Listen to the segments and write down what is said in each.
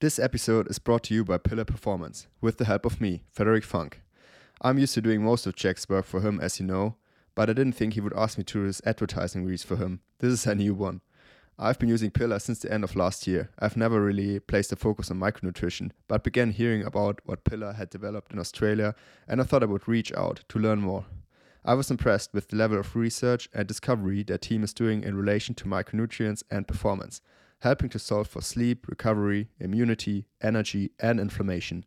This episode is brought to you by Pillar Performance, with the help of me, Frederick Funk. I'm used to doing most of Jack's work for him, as you know, but I didn't think he would ask me to do his advertising reads for him. This is a new one. I've been using Pillar since the end of last year. I've never really placed a focus on micronutrition, but began hearing about what Pillar had developed in Australia, and I thought I would reach out to learn more. I was impressed with the level of research and discovery their team is doing in relation to micronutrients and performance, helping to solve for sleep, recovery, immunity, energy, and inflammation.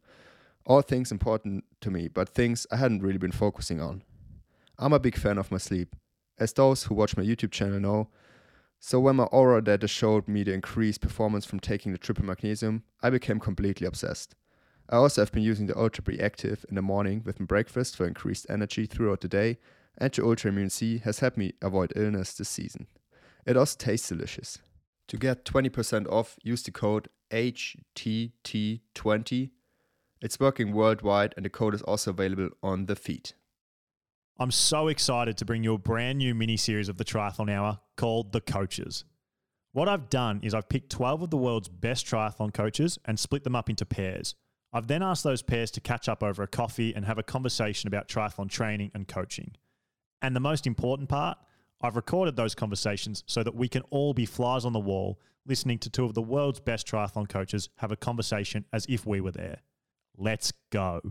All things important to me, but things I hadn't really been focusing on. I'm a big fan of my sleep. As those who watch my YouTube channel know, so when my Oura data showed me the increased performance from taking the triple magnesium, I became completely obsessed. I also have been using the Ultra B Active in the morning with my breakfast for increased energy throughout the day, and the Ultra Immune C has helped me avoid illness this season. It also tastes delicious. To get 20% off, use the code HTT20. It's working worldwide, and the code is also available on the feed. I'm so excited to bring you a brand new mini series of the Triathlon Hour called The Coaches. What I've done is I've picked 12 of the world's best triathlon coaches and split them up into pairs. I've then asked those pairs to catch up over a coffee and have a conversation about triathlon training and coaching. And the most important part, I've recorded those conversations so that we can all be flies on the wall listening to two of the world's best triathlon coaches have a conversation as if we were there. Let's go.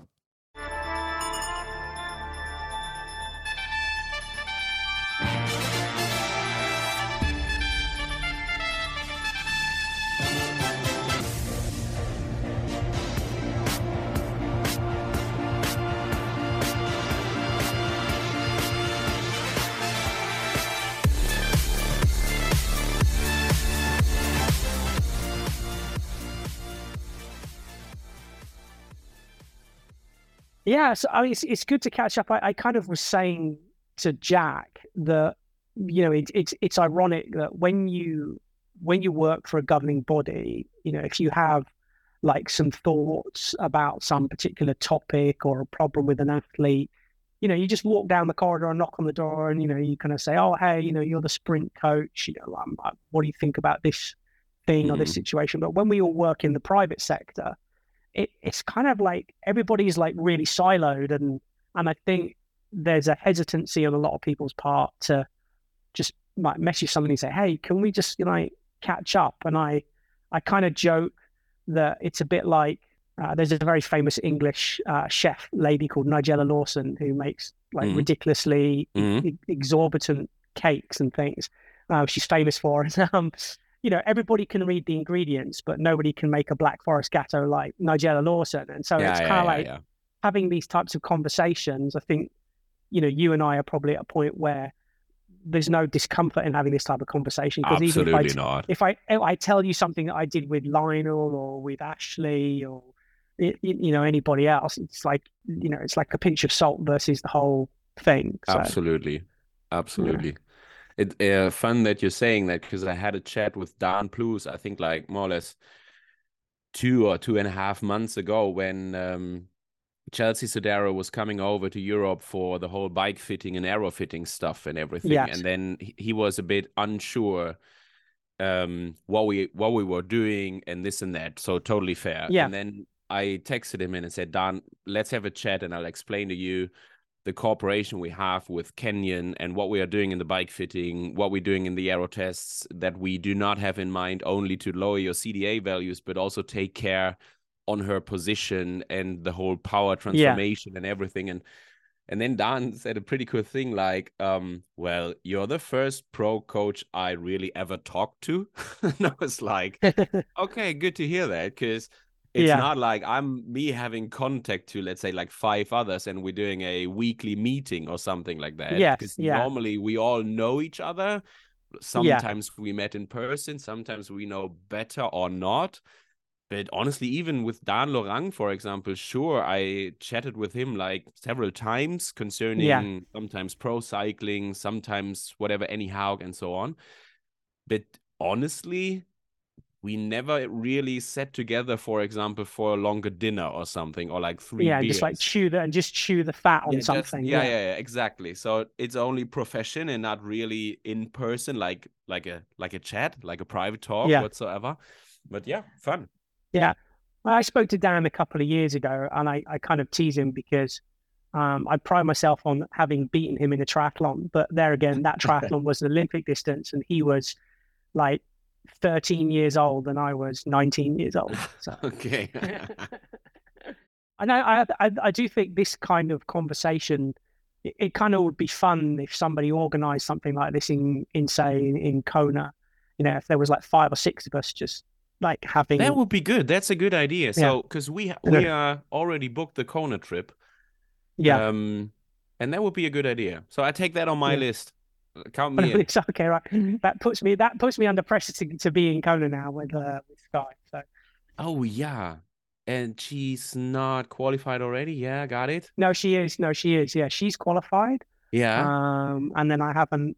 Yeah, so I mean, it's, it's good to catch up. I, I kind of was saying to Jack that you know it, it's it's ironic that when you when you work for a governing body, you know, if you have like some thoughts about some particular topic or a problem with an athlete, you know, you just walk down the corridor and knock on the door, and you know, you kind of say, "Oh, hey, you know, you're the sprint coach. You know, um, what do you think about this thing mm-hmm. or this mm-hmm. situation?" But when we all work in the private sector, it, it's kind of like everybody's like really siloed and and I think there's a hesitancy on a lot of people's part to just like message somebody and say, Hey, can we just you know catch up? And I I kind of joke that it's a bit like uh, there's a very famous English uh, chef lady called Nigella Lawson who makes like mm ridiculously mm e- exorbitant cakes and things. Uh, she's famous for it. Um, you know, everybody can read the ingredients, but nobody can make a Black Forest Gateau like Nigella Lawson. And so yeah, it's yeah, kind of yeah, like having these types of conversations. I think, you know, you and I are probably at a point where there's no discomfort in having this type of conversation. Because even if I, not. if I if I tell you something that I did with Lionel or with Ashleigh or you know anybody else, it's like you know it's like a pinch of salt versus the whole thing. So, absolutely, absolutely. It uh, fun that you're saying that because I had a chat with Dan Plews, I think like more or less two or two and a half months ago when um, Chelsea Sodaro was coming over to Europe for the whole bike fitting and aero fitting stuff and everything, yes. and then he was a bit unsure um, what we what we were doing and this and that. So totally fair. Yeah. And then I texted him in and said, Dan, let's have a chat and I'll explain to you the cooperation we have with Canyon and what we are doing in the bike fitting, what we're doing in the aero tests, that we do not have in mind only to lower your CDA values, but also take care on her position and the whole power transformation yeah. and everything. And and then Dan said a pretty cool thing like, um, well, you're the first pro coach I really ever talked to. and I was like, okay, good to hear that because it's yeah. not like I'm me having contact to let's say like five others and we're doing a weekly meeting or something like that. Yes, because yeah. normally we all know each other. Sometimes yeah. we met in person, sometimes we know better or not. But honestly, even with Dan Lorang, for example, sure, I chatted with him like several times concerning yeah. sometimes pro cycling, sometimes whatever, anyhow, and so on. But honestly, we never really sat together, for example, for a longer dinner or something, or like three. Yeah, beers. just like chew the and just chew the fat on yeah, something. Just, yeah, yeah, yeah, yeah, exactly. So it's only profession and not really in person, like like a like a chat, like a private talk yeah. whatsoever. But yeah, fun. Yeah. I spoke to Dan a couple of years ago, and I, I kind of tease him because um, I pride myself on having beaten him in a triathlon. But there again, that triathlon was an Olympic distance, and he was like 13 years old, and I was 19 years old. So. okay. and I, I, I do think this kind of conversation, it, it, kind of would be fun if somebody organised something like this in, in say, in, in Kona. You know, if there was like five or six of us just like having that would be good. That's a good idea. So because we we are already booked the Kona trip. Yeah. Um, and that would be a good idea. So I take that on my yeah. list. Count me in. It's okay, right? That puts me that puts me under pressure to, to be in Kona now with uh, with Skye. So. Oh yeah, and she's not qualified already. Yeah, got it. No, she is. No, she is. Yeah, she's qualified. Yeah. Um, and then I haven't,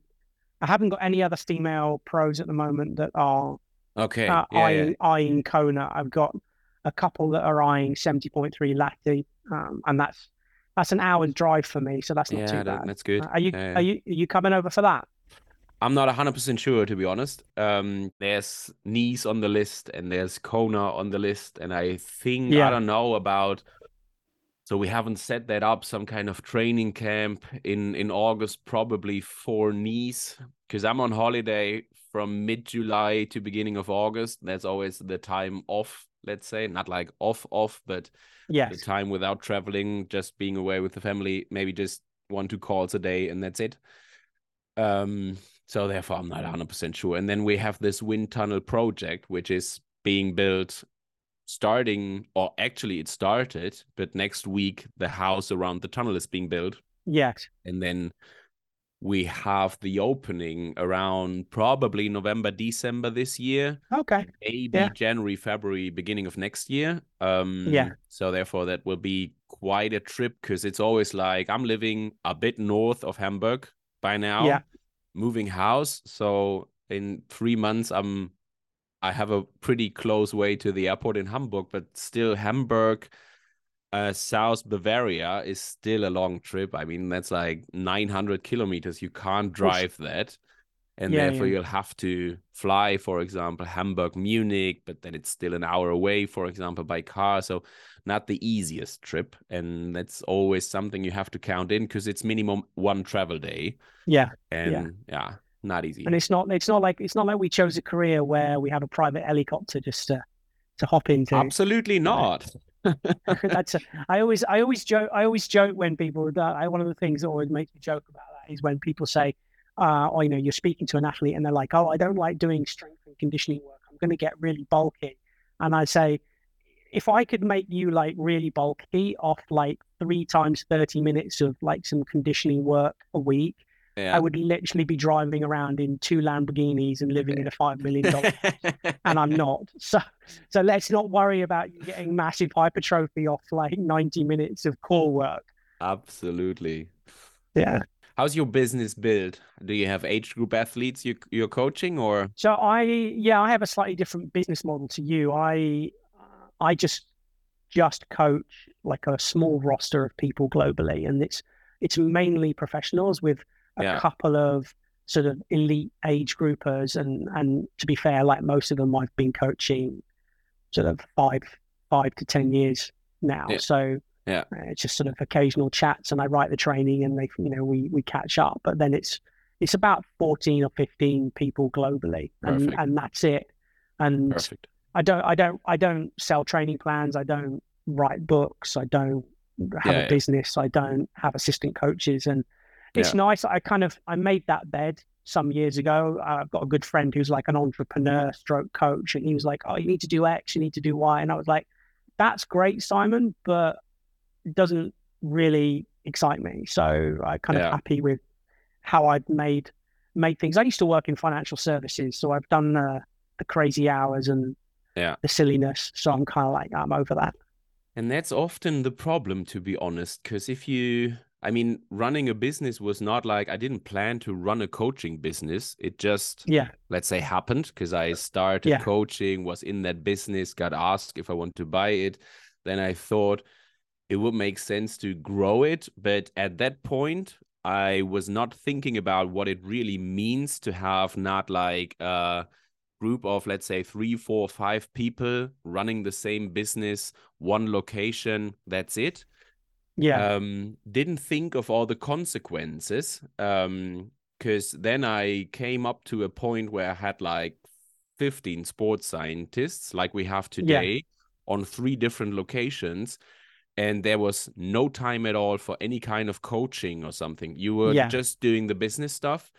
I haven't got any other female pros at the moment that are okay uh, yeah, eyeing, yeah. eyeing Kona. I've got a couple that are eyeing seventy point three Lahti, um, and that's that's an hour's drive for me, so that's not yeah, too bad. That's good. Are you yeah. are you are you coming over for that? I'm not 100% sure, to be honest. Um, there's Nice on the list and there's Kona on the list. And I think, yeah. I don't know about, so we haven't set that up, some kind of training camp in, in August, probably for Nice, because I'm on holiday from mid July to beginning of August. That's always the time off, let's say, not like off, off, but yes. the time without traveling, just being away with the family, maybe just one, two calls a day, and that's it. Um, so therefore, I'm not 100% sure. And then we have this wind tunnel project, which is being built starting, or actually it started, but next week the house around the tunnel is being built. Yes. And then we have the opening around probably November, December this year. Okay. Maybe yeah. January, February, beginning of next year. Um, yeah. So therefore, that will be quite a trip because it's always like I'm living a bit north of Hamburg by now. Yeah moving house. So in three months, I'm I have a pretty close way to the airport in Hamburg, but still Hamburg, uh, South Bavaria is still a long trip. I mean, that's like 900 kilometers. You can't drive that. And yeah, therefore, yeah. you'll have to fly, for example, Hamburg, Munich, but then it's still an hour away, for example, by car. So, not the easiest trip. And that's always something you have to count in because it's minimum one travel day. Yeah. And yeah. yeah. not easy. And it's not it's not like it's not like we chose a career where we have a private helicopter just to to hop into. Absolutely not. That's a, I always I always joke I always joke when people I, one of the things that always makes me joke about that is when people say, uh, or you know, you're speaking to an athlete and they're like, "Oh, I don't like doing strength and conditioning work. I'm going to get really bulky," and I say, if I could make you like really bulky off like three times 30 minutes of like some conditioning work a week, yeah. I would literally be driving around in two Lamborghinis and living in a five million dollar and I'm not. So so let's not worry about you getting massive hypertrophy off like 90 minutes of core work. Absolutely. Yeah. How's your business built? Do you have age group athletes you, you're coaching or? So I, yeah, I have a slightly different business model to you. I I just just coach like a small roster of people globally, and it's it's mainly professionals with a yeah. couple of sort of elite age groupers, and and to be fair, like most of them, I've been coaching sort of five five to ten years now. Yeah. So yeah, uh, it's just sort of occasional chats, and I write the training, and they you know we we catch up, but then it's it's about 14 or 15 people globally and, and that's it and Perfect. I don't, I don't, I don't sell training plans. I don't write books. I don't have yeah, a business. I don't have assistant coaches. And it's yeah. nice. I kind of, I made that bed some years ago. I've got a good friend who's like an entrepreneur stroke coach. And he was like, oh, you need to do X, you need to do Y. And I was like, that's great, Simon, but it doesn't really excite me. So I'm kind of happy with how I've made, made things. I used to work in financial services. So I've done uh, the crazy hours and yeah the silliness so i'm kind of like i'm over that and that's often the problem to be honest because if you i mean running a business was not like i didn't plan to run a coaching business it just yeah let's say happened because i uh, started yeah. coaching was in that business got asked if i want to buy it then i thought it would make sense to grow it but at that point i was not thinking about what it really means to have not like a group of let's say three, four, five people running the same business, one location. That's it. Yeah. Um, didn't think of all the consequences. Um, because then I came up to a point where I had like 15 sports scientists, like we have today, yeah. on three different locations. And there was no time at all for any kind of coaching or something. You were yeah. just doing the business stuff.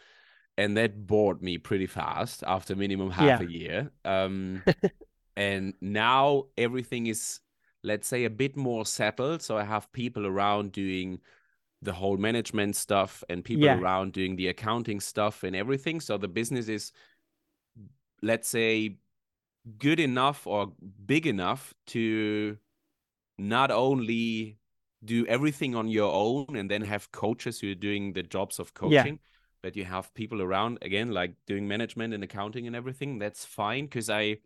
And that bored me pretty fast after minimum half yeah. a year. Um, and now everything is, let's say, a bit more settled. So I have people around doing the whole management stuff and people yeah. around doing the accounting stuff and everything. So the business is, let's say, good enough or big enough to not only do everything on your own and then have coaches who are doing the jobs of coaching, yeah. but you have people around again, like doing management and accounting and everything. That's fine because I,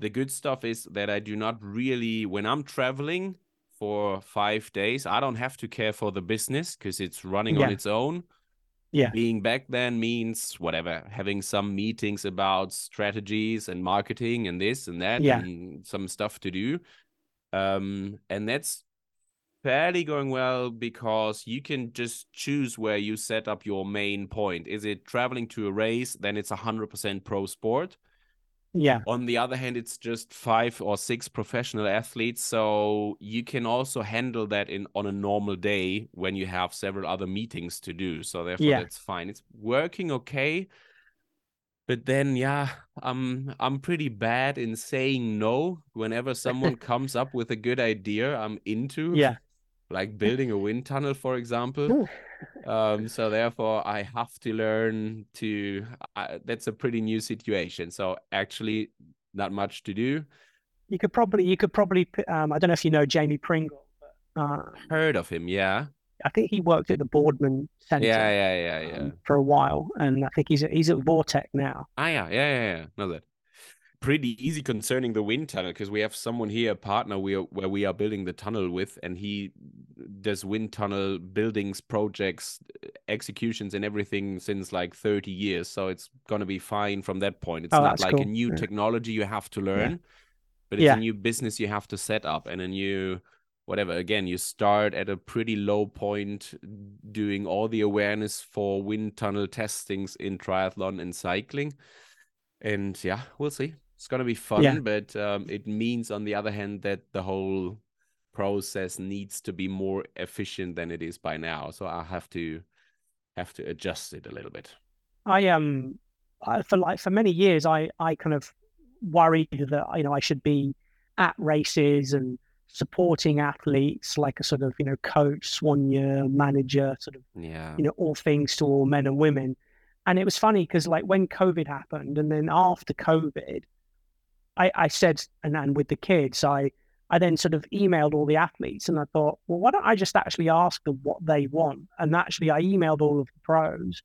the good stuff is that I do not really, when I'm traveling, for five days. I don't have to care for the business because it's running yeah. on its own. Yeah. Being back then means whatever, having some meetings about strategies and marketing and this and that yeah. and some stuff to do. Um, and that's fairly going well because you can just choose where you set up your main point. Is it traveling to a race? Then it's a 100% pro sport. Yeah. On the other hand, it's just five or six professional athletes, so you can also handle that in on a normal day when you have several other meetings to do. So therefore, yeah. that's fine. It's working okay, but then yeah, I'm I'm pretty bad in saying no whenever someone comes up with a good idea. I'm into. Yeah like building a wind tunnel, for example. um, so therefore, I have to learn to. Uh, that's a pretty new situation. So actually, not much to do. You could probably, you could probably. Um, I don't know if you know Jamie Pringle. But, uh, Heard of him? Yeah. I think he worked at the Boardman Center. Yeah, yeah, yeah, yeah. Um, for a while, and I think he's at, he's at Vorteq now. Ah, yeah, yeah, yeah, yeah. Know that pretty easy concerning the wind tunnel because we have someone here, a partner we are, where we are building the tunnel with, and he does wind tunnel buildings, projects, executions, and everything since like 30 years. So it's gonna be fine from that point. It's oh, not like cool. a new yeah. technology you have to learn, yeah. but it's yeah. a new business you have to set up and a new whatever again you start at a pretty low point doing all the awareness for wind tunnel testings in triathlon and cycling and yeah we'll see it's gonna be fun, yeah. but um, it means on the other hand that the whole process needs to be more efficient than it is by now. So I have to have to adjust it a little bit. I um for like for many years I I kind of worried that you know I should be at races and supporting athletes like a sort of you know coach, soigneur, manager, sort of yeah you know all things to all men and women. And it was funny because like when COVID happened and then after COVID, I, I said, and then with the kids, I, I then sort of emailed all the athletes and I thought, well, why don't I just actually ask them what they want? And actually, I emailed all of the pros,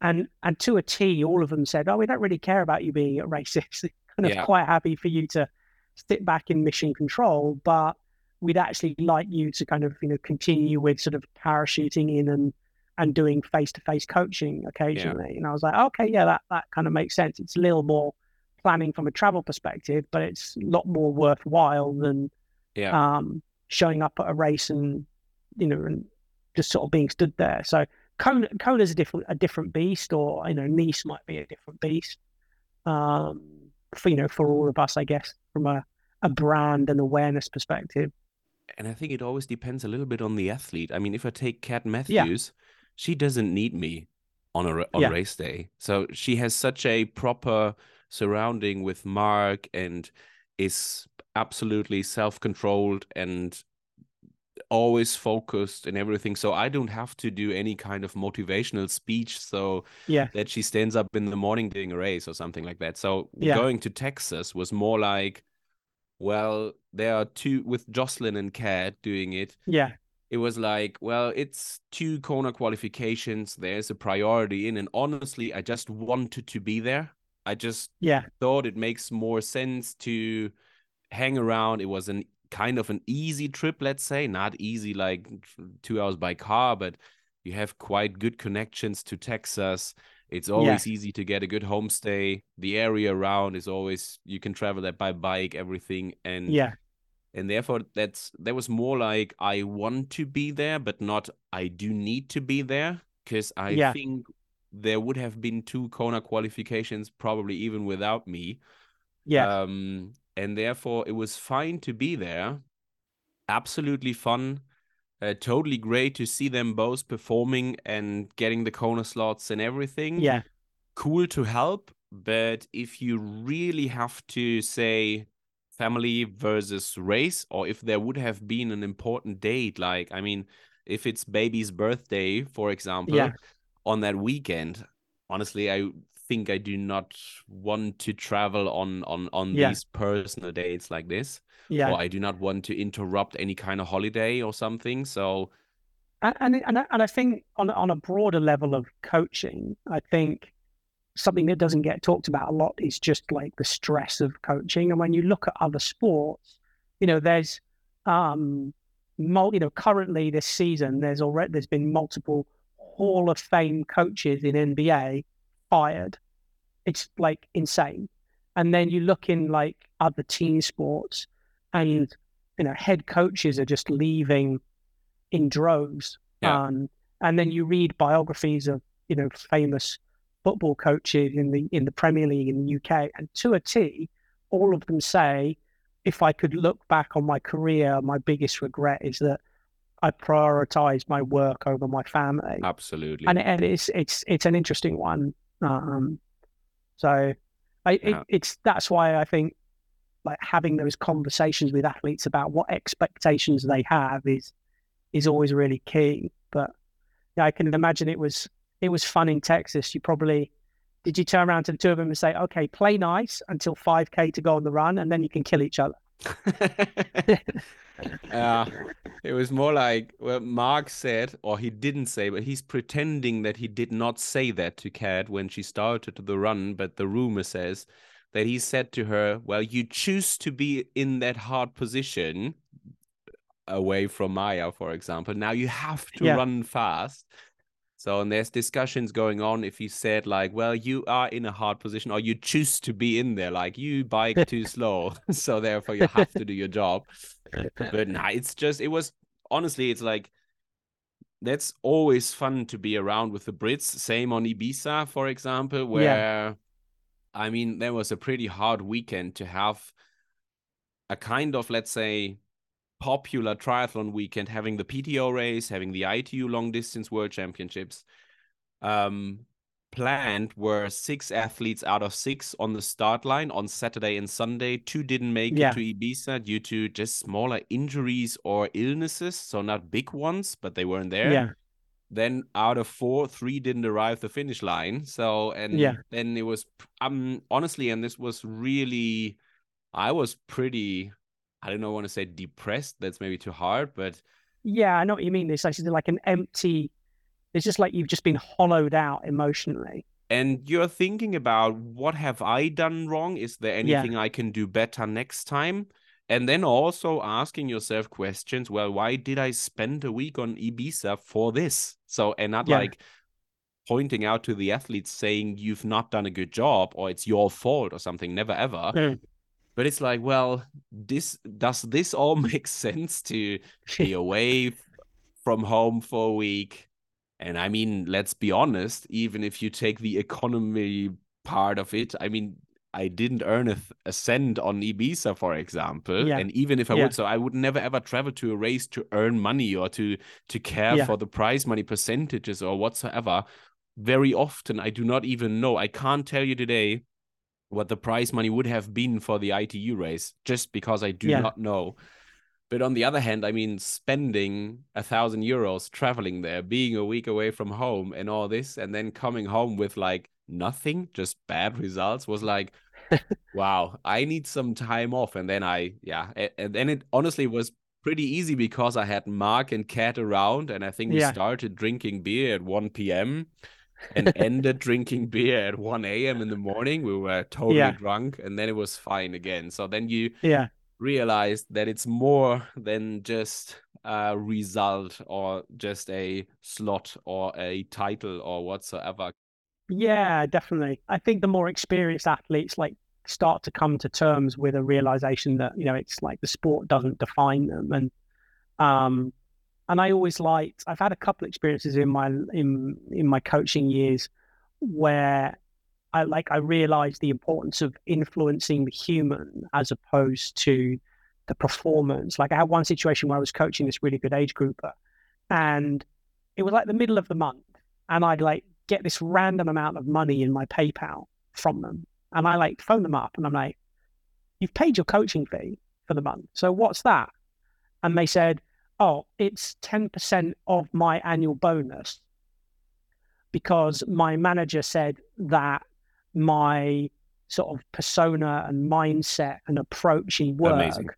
and and to a T, all of them said, oh, we don't really care about you being at race six. kind of yeah. quite happy for you to sit back in mission control, but we'd actually like you to kind of you know continue with sort of parachuting in and and doing face to face coaching occasionally. Yeah. And I was like, okay, yeah, that that kind of makes sense. It's a little more planning from a travel perspective, but it's a lot more worthwhile than yeah. um, showing up at a race and you know and just sort of being stood there. So Kona Kona is a different a different beast, or you know Nice might be a different beast. Um, for you know for all of us, I guess from a a brand and awareness perspective. And I think it always depends a little bit on the athlete. I mean, if I take Kat Matthews, yeah. she doesn't need me on a on yeah. race day, so she has such a proper surrounding with Mark and is absolutely self-controlled and always focused and everything. So i don't have to do any kind of motivational speech so yeah. that she stands up in the morning doing a race or something like that. So yeah. going to texas was more like well there are two with jocelyn and kat doing it yeah. it was like well it's two Kona qualifications. There's a priority in and honestly i just wanted to be there I just yeah thought it makes more sense to hang around. It was an kind of an easy trip, let's say, not easy like two hours by car, but you have quite good connections to Texas. It's always easy to get a good homestay. The area around is always you can travel that by bike, everything, and yeah, and therefore that's that was more like I want to be there, but not I do need to be there because I Yeah. think there would have been two Kona qualifications probably even without me. yeah, Um, and therefore it was fine to be there. Absolutely fun. Uh, totally great to see them both performing and getting the Kona slots and everything. yeah, Cool to help, but if you really have to say family versus race, or if there would have been an important date, like I mean, if it's baby's birthday, for example, Yeah. On that weekend, honestly, I think I do not want to travel on on on Yeah. these personal dates like this, yeah. or I do not want to interrupt any kind of holiday or something. So And and and I, and I think on on a broader level of coaching, I think something that doesn't get talked about a lot is just like the stress of coaching. And when you look at other sports, you know, there's um, mul- you know, currently this season there's already there's been multiple Hall of Fame coaches in NBA fired. It's like insane. And then you look in like other team sports, and you know, head coaches are just leaving in droves. Yeah. Um, and then you read biographies of you know famous football coaches in the in the Premier League in the UK, and to a T, all of them say, if I could look back on my career, my biggest regret is that I prioritized my work over my family, absolutely, and, and it's it's it's an interesting one. Um, so, I it, it's that's why I think like having those conversations with athletes about what expectations they have is is always really key. But yeah, I can imagine it was it was fun in Texas. You probably did you turn around to the two of them and say, "Okay, play nice until five k to go on the run, and then you can kill each other." Uh, it was more like well mark said or he didn't say but he's pretending that he did not say that to kat when she started the run but the rumor says that he said to her well you choose to be in that hard position away from maya for example now you have to Yeah. run fast so and there's discussions going on if he said like well you are in a hard position or you choose to be in there like you bike too slow so therefore you have to do your job but nah, it's just it was honestly it's like that's always fun to be around with the Brits. Same on Ibiza, for example, where I mean there was a pretty hard weekend to have a kind of let's say popular triathlon weekend, having the PTO race, having the ITU long distance world championships. Um planned were six athletes out of six on the start line on Saturday and Sunday. Two didn't make Yeah. it to Ibiza due to just smaller injuries or illnesses, so not big ones, but they weren't there. Yeah, Then out of four, three didn't arrive the finish line. So and Yeah. then it was um honestly, and this was really I was pretty I don't know want to say depressed. That's maybe too hard, but yeah, I know what you mean. It's actually like an empty. It's just like you've just been hollowed out emotionally. and you're thinking about what have I done wrong? Is there Yeah. anything I can do better next time? And then also asking yourself questions. Well, why did I spend a week on Ibiza for this? So, and not Yeah. like pointing out to the athletes saying you've not done a good job or it's your fault or something. Never ever. Mm. But it's like, well, this does this all make sense to be away from home for a week? And I mean, let's be honest, even if you take the economy part of it, I mean, I didn't earn a, th- a cent on Ibiza, for example. Yeah. And even if I Yeah. would, so I would never ever travel to a race to earn money or to to care Yeah. for the prize money percentages or whatsoever. Very often, I do not even know. I can't tell you today what the prize money would have been for the ITU race, just because I do Yeah. not know. But on the other hand, I mean, spending a thousand euros traveling there, being a week away from home and all this, and then coming home with like nothing, just bad results was like, wow, I need some time off. And then I, yeah, and then it honestly was pretty easy because I had Mark and Kat around, and I think we Yeah. started drinking beer at 1 p.m. and ended drinking beer at 1 a.m. in the morning. We were totally Yeah. drunk, and then it was fine again. So then you Yeah, realized that it's more than just a result or just a slot or a title or whatsoever. Yeah, definitely. I think the more experienced athletes like start to come to terms with a realization that you know it's like the sport doesn't define them, and um, and I always liked. I've had a couple experiences in my in in my coaching years where I like I realized the importance of influencing the human as opposed to the performance. Like I had one situation where I was coaching this really good age grouper, and it was like the middle of the month, and I'd like get this random amount of money in my PayPal from them, and I like phone them up, and I'm like, "You've paid your coaching fee for the month, so what's that?" And they said, "Oh, it's ten percent of my annual bonus." Because my manager said that my sort of persona and mindset and approach in work Amazing.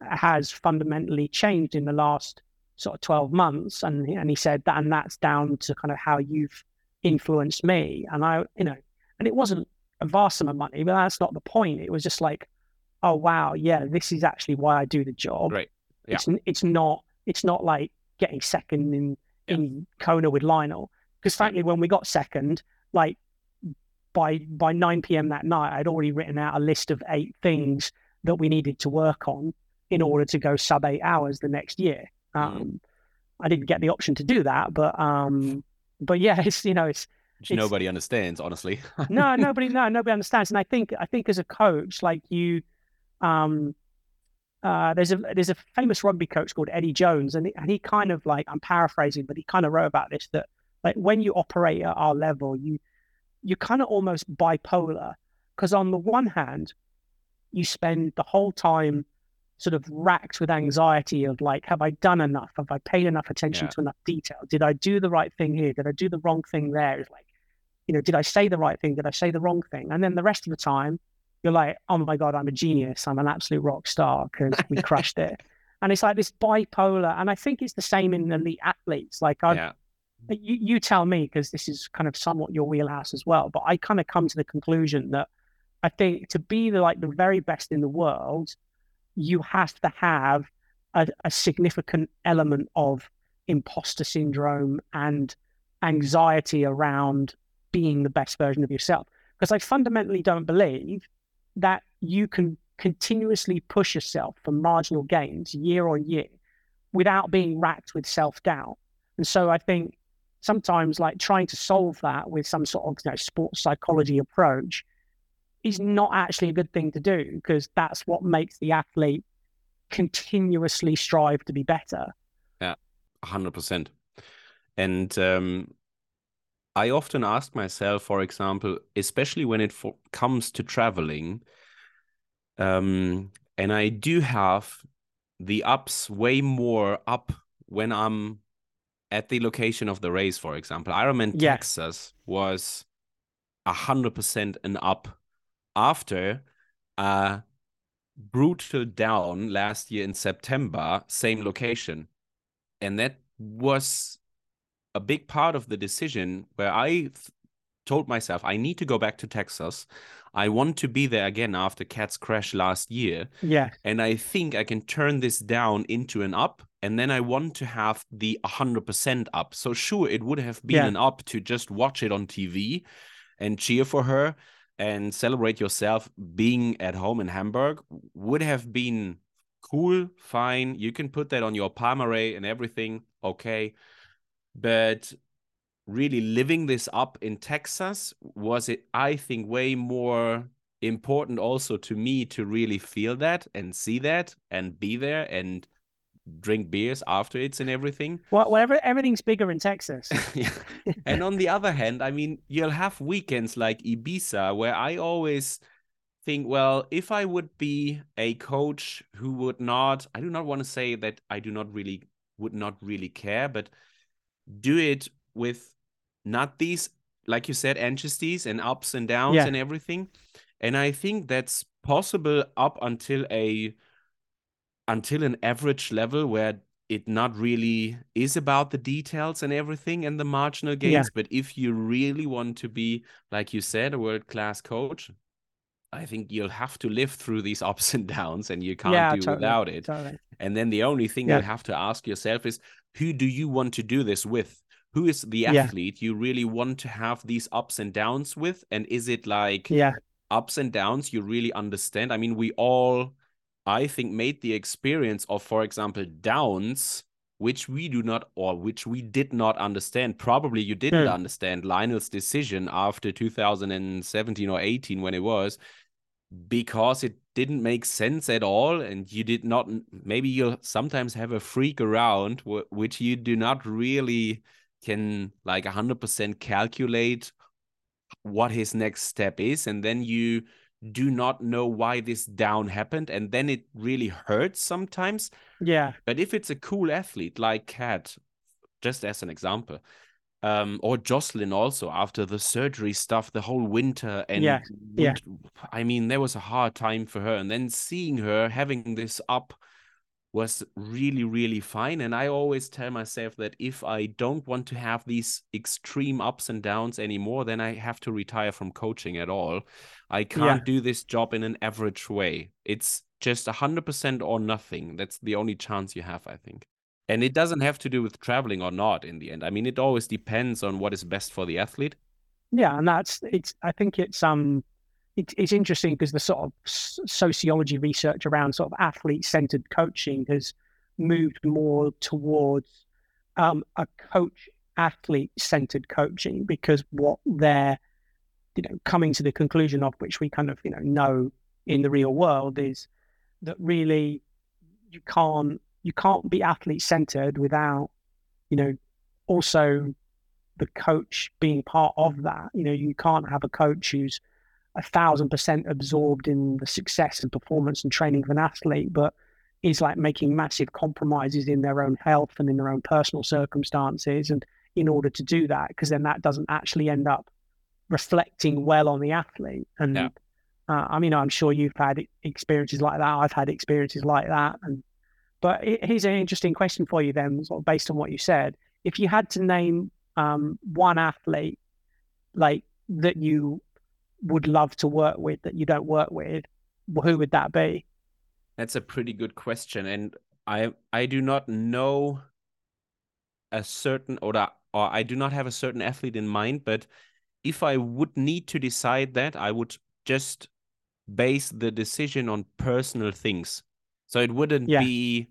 has fundamentally changed in the last sort of 12 months and and he said that and that's down to kind of how you've influenced me and i you know and it wasn't a vast amount of money but that's not the point it was just like oh wow yeah this is actually why i do the job right yeah. it's it's not it's not like getting second in yeah. in kona with lionel because frankly when we got second like by by 9 p.m. that night, I'd already written out a list of eight things that we needed to work on in order to go sub eight hours the next year. Mm. Um, I didn't get the option to do that, but um, but yeah, it's you know it's, it's nobody understands honestly. no, nobody, no, nobody understands, and I think I think as a coach, like you, um, uh, there's a there's a famous rugby coach called Eddie Jones, and he, and he kind of like I'm paraphrasing, but he kind of wrote about this that like when you operate at our level, you you're kind of almost bipolar because on the one hand, you spend the whole time sort of racked with anxiety of like, have I done enough? Have I paid enough attention yeah. to enough detail? Did I do the right thing here? Did I do the wrong thing there? It's like, you know, did I say the right thing? Did I say the wrong thing? And then the rest of the time, you're like, oh my God, I'm a genius. I'm an absolute rock star because we crushed it. And it's like this bipolar. And I think it's the same in elite athletes. Like I've, yeah you, you tell me because this is kind of somewhat your wheelhouse as well. But I kind of come to the conclusion that I think to be the, like the very best in the world, you have to have a, a significant element of imposter syndrome and anxiety around being the best version of yourself. Because I fundamentally don't believe that you can continuously push yourself for marginal gains year on year without being racked with self doubt. And so I think sometimes like trying to solve that with some sort of you know, sports psychology approach is not actually a good thing to do because that's what makes the athlete continuously strive to be better. Yeah, 100%. And um, I often ask myself, for example, especially when it for- comes to traveling, um, and I do have the ups way more up when I'm at the location of the race, for example, Ironman yeah. Texas was hundred percent an up after a brutal down last year in September, same location, and that was a big part of the decision where I told myself I need to go back to Texas. I want to be there again after Kat's crash last year. Yeah. And I think I can turn this down into an up. And then I want to have the 100% up. So, sure, it would have been yeah. an up to just watch it on TV and cheer for her and celebrate yourself being at home in Hamburg would have been cool, fine. You can put that on your Palmarès and everything. Okay. But really living this up in Texas was it I think way more important also to me to really feel that and see that and be there and drink beers after it's and everything. Well, whatever everything's bigger in Texas. and on the other hand, I mean, you'll have weekends like Ibiza where I always think, well, if I would be a coach who would not, I do not want to say that I do not really would not really care, but do it with not these like you said anxieties and ups and downs yeah. and everything and i think that's possible up until a until an average level where it not really is about the details and everything and the marginal gains yeah. but if you really want to be like you said a world class coach i think you'll have to live through these ups and downs and you can't yeah, do totally, without it totally. and then the only thing you have to ask yourself is who do you want to do this with who is the Yeah. athlete you really want to have these ups and downs with and is it like Yeah. ups and downs you really understand i mean we all i think made the experience of for example downs which we do not or which we did not understand probably you didn't Hmm. understand lionel's decision after 2017 or 18 when it was because it didn't make sense at all and you did not maybe you'll sometimes have a freak around which you do not really can like 100% calculate what his next step is and then you do not know why this down happened and then it really hurts sometimes Yeah. but if it's a cool athlete like kat just as an example um or jocelyn also after the surgery stuff the whole winter and Yeah, yeah. i mean there was a hard time for her. And then seeing her having this up was really really fine. And i always tell myself that if i don't want to have these extreme ups and downs anymore then i have to retire from coaching at all. I can't do this job in an average way. It's just 100% or nothing. That's the only chance you have i think and it doesn't have to do with traveling or not in the end i mean it always depends on what is best for the athlete Yeah, and that's it's. I think it's um, it's it's interesting because the sort of sociology research around sort of athlete-centered coaching has moved more towards um, a coach athlete-centered coaching because what they're you know coming to the conclusion of which we kind of you know know in the real world is that really you can't you can't be athlete-centered without you know also the coach being part of that. You know, you can't have a coach who's a thousand percent absorbed in the success and performance and training of an athlete, but is like making massive compromises in their own health and in their own personal circumstances. And in order to do that, because then that doesn't actually end up reflecting well on the athlete. And Yeah. uh, I mean, I'm sure you've had experiences like that. I've had experiences like that. And but here's an interesting question for you then, sort of based on what you said. If you had to name um, one athlete like that you would love to work with that you don't work with, who would that be? That's a pretty good question, and I I do not know a certain or or I do not have a certain athlete in mind. But if I would need to decide that, I would just base the decision on personal things. So it wouldn't Yeah. be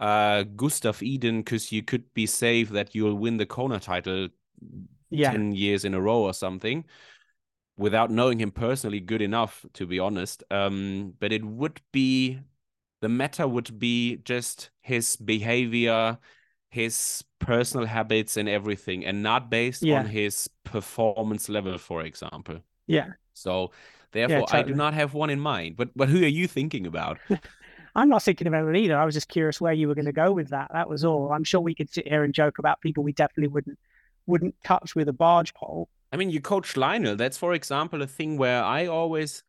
uh Gustav Iden because you could be safe that you'll win the Kona title Yeah, 10 years in a row or something without knowing him personally good enough to be honest um but it would be the matter would be just his behavior his personal habits and everything and not based Yeah. on his performance level for example yeah. so therefore i do not have one in mind but but who are you thinking about I'm not thinking about it either. I was just curious where you were going to go with that. That was all. I'm sure we could sit here and joke about people we definitely wouldn't wouldn't touch with a barge pole. I mean, you coach Lionel. That's, for example, a thing where I always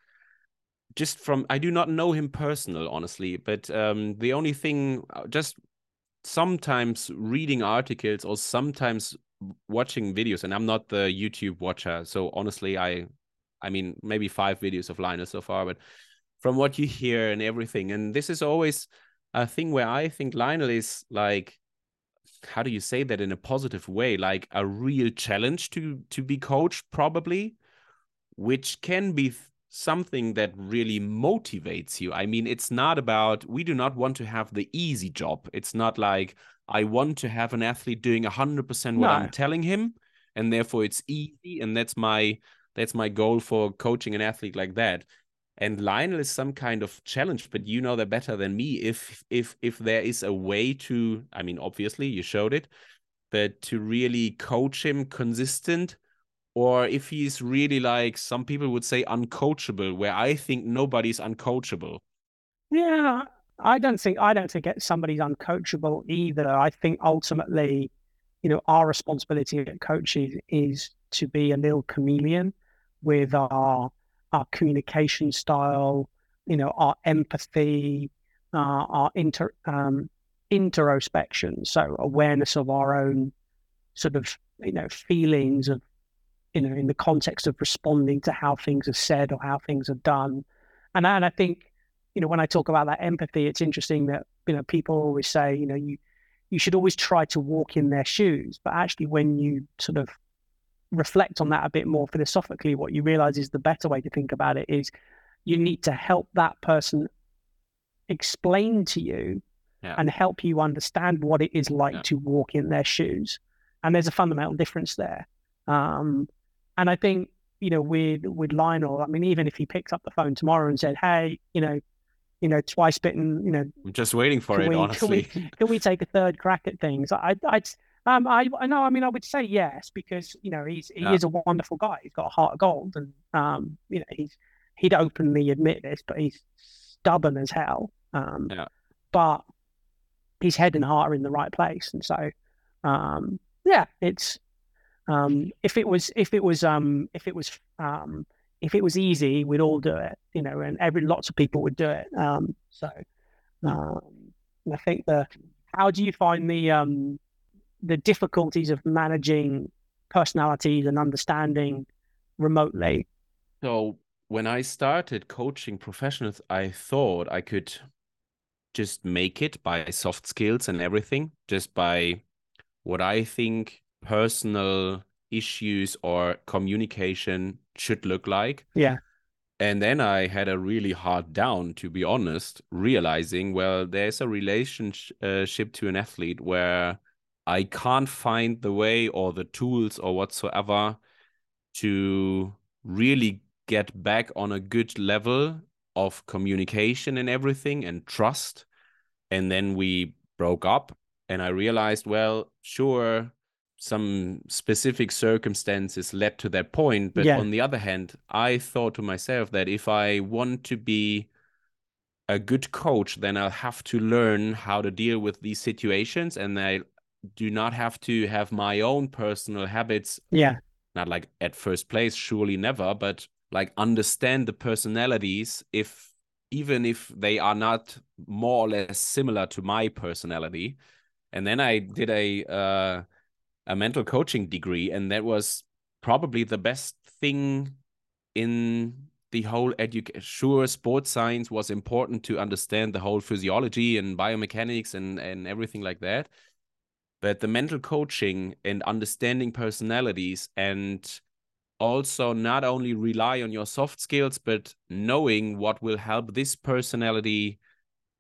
just from I do not know him personal, honestly, but um, the only thing uh, just sometimes reading articles or sometimes watching videos, and I'm not the YouTube watcher, so honestly, I, I mean, maybe five videos of Lionel so far, but from what you hear and everything, and this is always a thing where I think Lionel is like how do you say that in a positive way? Like a real challenge to to be coached probably which can be something that really motivates you. I mean it's not about we do not want to have the easy job. It's not like i want to have an athlete doing 100% what i'm telling him and therefore it's easy and that's my that's my goal for coaching an athlete like that and Lionel is some kind of challenge, but you know that better than me. If if if there is a way to, I mean, obviously you showed it, but to really coach him consistent, or if he's really like some people would say uncoachable, where I think nobody's uncoachable. Yeah, I don't think I don't think somebody's uncoachable either. I think ultimately, you know, our responsibility as coaches is to be a little chameleon with our our communication style, you know, our empathy, uh, our inter um, interospection, so awareness of our own sort of you know feelings of you know in the context of responding to how things are said or how things are done, and and I think you know when I talk about that empathy, it's interesting that you know people always say you know you you should always try to walk in their shoes. But actually, when you sort of reflect on that a bit more philosophically, what you realize is the better way to think about it is you need to help that person explain to you Yeah. and help you understand what it is like Yeah. to walk in their shoes. And there's a fundamental difference there. Um, and I think, you know, with with Lionel, I mean, even if he picks up the phone tomorrow and said, Hey, you know, you know, twice bitten, you know, I'm just waiting for it, we- can we- can we take a third crack at things? I, I'd, um, I, know. I mean, I would say yes because you know he's he Yeah. is a wonderful guy. He's got a heart of gold, and um, you know he's he'd openly admit this, but he's stubborn as hell. Um, Yeah. but his head and heart are in the right place, and so, um, yeah, it's um, if it was if it was um, if it was um, if it was easy, we'd all do it, you know, and every lots of people would do it. Um, so, um, I think the how do you find the um, the difficulties of managing personalities and understanding remotely? So when I started coaching professionals, I thought I could just make it by soft skills and everything, just by what I think personal issues or communication should look like. Yeah. And then I had a really hard down, to be honest, realizing, well, there's a relationship to an athlete where I can't find the way or the tools or whatsoever to really get back on a good level of communication and everything and trust. And then we broke up, and I realized, well, sure, some specific circumstances led to that point. But Yeah. on the other hand, I thought to myself that if I want to be a good coach, then I'll have to learn how to deal with these situations. And I do not have to have my own personal habits. Yeah, not like at first place surely never but like understand the personalities if even if they are not more or less similar to my personality. And then i did a uh, a mental coaching degree and that was probably the best thing in the whole education sure sports science was important to understand the whole physiology and biomechanics and and everything like that but the mental coaching and understanding personalities and also not only rely on your soft skills but knowing what will help this personality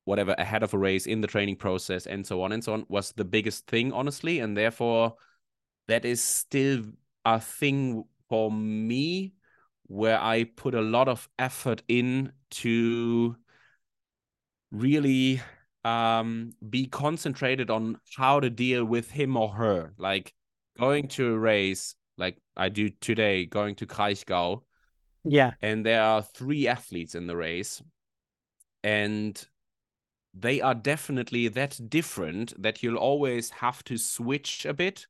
whatever ahead of a race in the training process and so on and so on was the biggest thing honestly. And therefore that is still a thing for me where i put a lot of effort in to really um, be concentrated on how to deal with him or her. Like going to a race, like I do today, going to Kraichgau, yeah, and there are three athletes in the race, and they are definitely that different that you'll always have to switch a bit.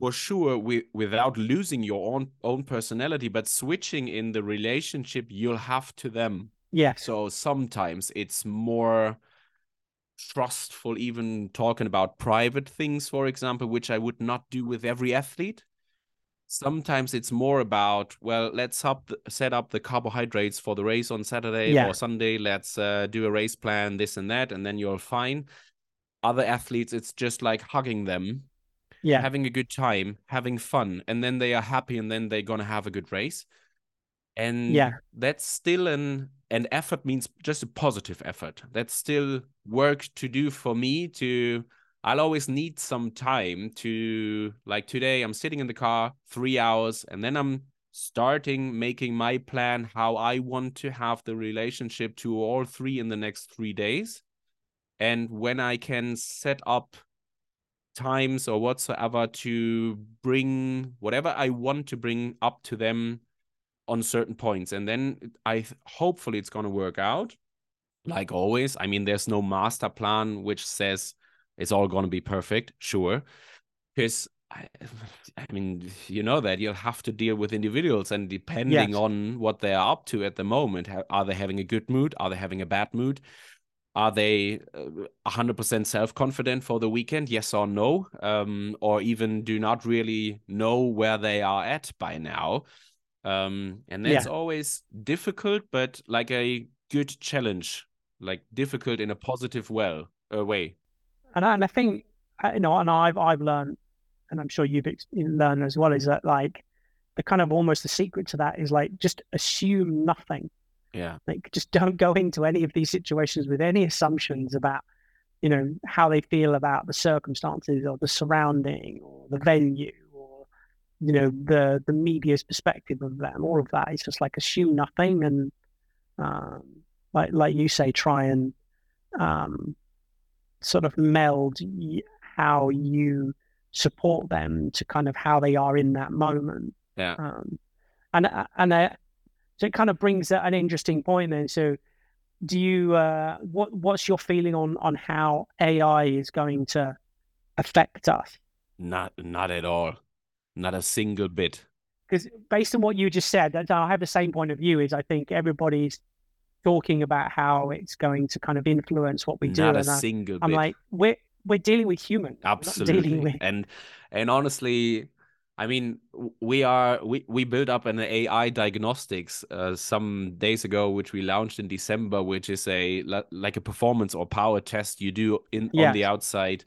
For sure, wi- without losing your own own personality, but switching in the relationship you'll have to them. yeah, So sometimes it's more trustful, even talking about private things, for example, which I would not do with every athlete. Sometimes it's more about, well, let's up set up the carbohydrates for the race on Saturday Yeah. or Sunday. Let's uh, do a race plan, this and that, and then you're fine. Other athletes, it's just like hugging them, yeah, having a good time, having fun, and then they are happy, and then they're gonna have a good race. And Yeah. that's still an an effort means just a positive effort. That's still work to do for me to I'll always need some time to like today I'm sitting in the car 3 hours and then I'm starting making my plan how I want to have the relationship to all three in the next 3 days. And when I can set up times or whatsoever to bring whatever I want to bring up to them on certain points. And then I hopefully it's going to work out. Like always I mean there's no master plan which says it's all going to be perfect sure. Because I, I mean you know that you'll have to deal with individuals and depending Yes. on what they are up to at the moment are they having a good mood? Are they having a bad mood? Are they uh, 100% self-confident for the weekend? Yes or no? Um, or even do not really know where they are at by now um, and that's Yeah. always difficult but like a good challenge like difficult in a positive well uh, way and I, and I think uh, you know, and I've I've learned, and I'm sure you've learned as well, is that like the kind of almost the secret to that is like just assume nothing. Yeah. Like just don't go into any of these situations with any assumptions about, you know, how they feel about the circumstances or the surrounding or the venue you know, the the media's perspective of them. All of that is just like assume nothing and um, like like you say, try and um, sort of meld how you support them to kind of how they are in that moment. Yeah. Um, and uh, and uh, so it kind of brings an interesting point then. So, do you uh, what what's your feeling on on how AI is going to affect us? Not not at all, not a single bit. Because based on what you just said, I have the same point of view. Is I think everybody's talking about how it's going to kind of influence what we do. Not a and single I, I'm bit. like, we're we're dealing with humans. we're Absolutely. with And and honestly, I mean, we are we we built up an AI diagnostics uh, some days ago, which we launched in December, which is a like a performance or power test you do in on the outside,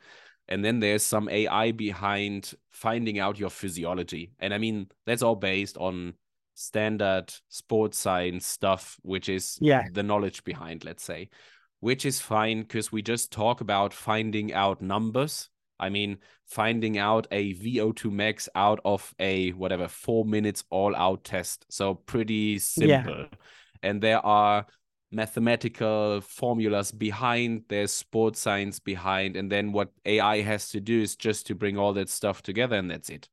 and then there's some AI behind finding out your physiology. And I mean, that's all based on standard sports science stuff, which is Yeah. the knowledge behind, let's say, which is fine because we just talk about finding out numbers. I mean, finding out a VO2 max out of a whatever four minutes all out test. So pretty simple. And there are mathematical formulas behind, there's sports science behind. And then what AI has to do is just to bring all that stuff together, and that's it.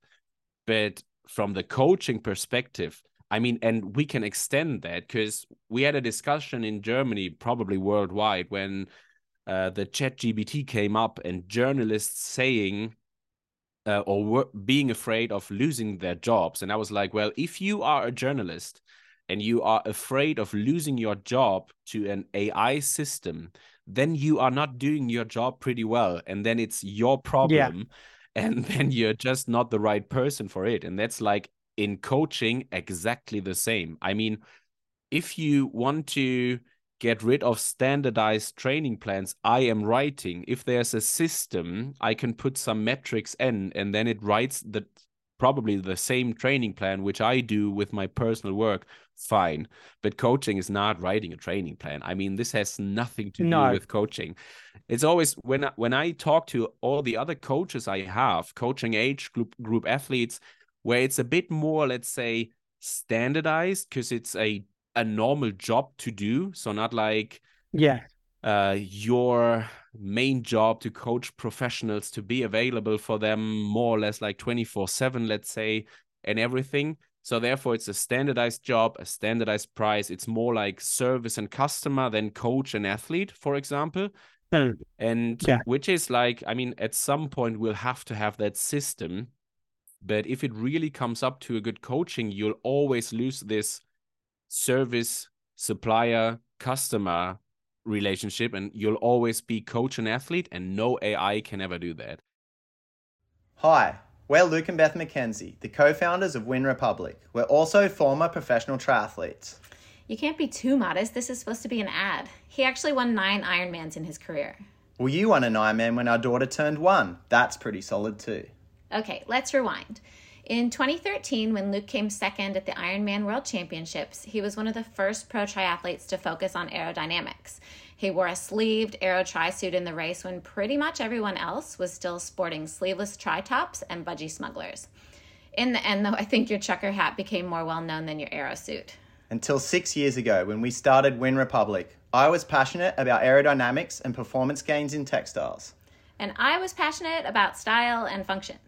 But from the coaching perspective, I mean, and we can extend that because we had a discussion in Germany, probably worldwide, when uh, the ChatGPT came up and journalists saying uh, or being afraid of losing their jobs. And I was like, well, if you are a journalist and you are afraid of losing your job to an AI system, then you are not doing your job pretty well. And then it's your problem. And then you're just not the right person for it. And that's like in coaching, exactly the same. I mean, if you want to get rid of standardized training plans I am writing, if there's a system, I can put some metrics in and then it writes the probably the same training plan which I do with my personal work, fine. But coaching is not writing a training plan. I mean, this has nothing to No. do with coaching. It's always when I, when I talk to all the other coaches I have, coaching age group group athletes, where it's a bit more, let's say, standardized because it's a a normal job to do. So not like yeah, uh, your main job to coach professionals to be available for them more or less like 24 7, let's say, and everything. So therefore, it's a standardized job, a standardized price. It's more like service and customer than coach and athlete, for example. Mm. And Yeah. which is like, I mean, at some point we'll have to have that system. But if it really comes up to a good coaching, you'll always lose this service supplier customer relationship and you'll always be coach and athlete and no AI can ever do that. Hi, we're Luke and Beth McKenzie, the co founders of WYN Republic. We're also former professional triathletes. You can't be too modest. This is supposed to be an ad. He actually won nine Ironmans in his career. Well, you won an Ironman when our daughter turned one. That's pretty solid too. Okay, let's rewind. In 2013, when Luke came second at the Ironman World Championships, he was one of the first pro triathletes to focus on aerodynamics. He wore a sleeved aero tri suit in the race when pretty much everyone else was still sporting sleeveless tri tops and budgie smugglers. In the end, though, I think your trucker hat became more well known than your aero suit. Until six years ago when we started WYN Republic, I was passionate about aerodynamics and performance gains in textiles. And I was passionate about style and function.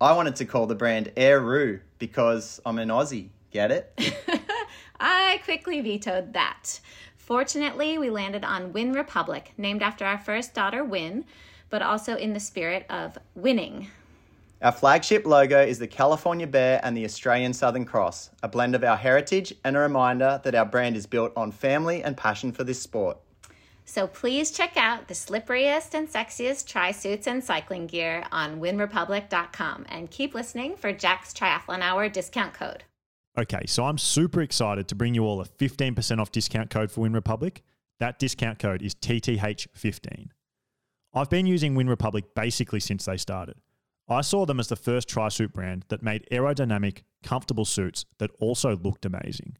I wanted to call the brand Airoo because I'm an Aussie. Get it? I quickly vetoed that. Fortunately, we landed on WYN Republic, named after our first daughter, Wyn, but also in the spirit of winning. Our flagship logo is the California Bear and the Australian Southern Cross, a blend of our heritage and a reminder that our brand is built on family and passion for this sport. So please check out the slipperiest and sexiest tri suits and cycling gear on wynrepublic.com and keep listening for Jack's Triathlon Hour discount code. Okay, so I'm super excited to bring you all a 15% off discount code for WYN Republic. That discount code is TTH15. I've been using WYN Republic basically since they started. I saw them as the first tri suit brand that made aerodynamic, comfortable suits that also looked amazing.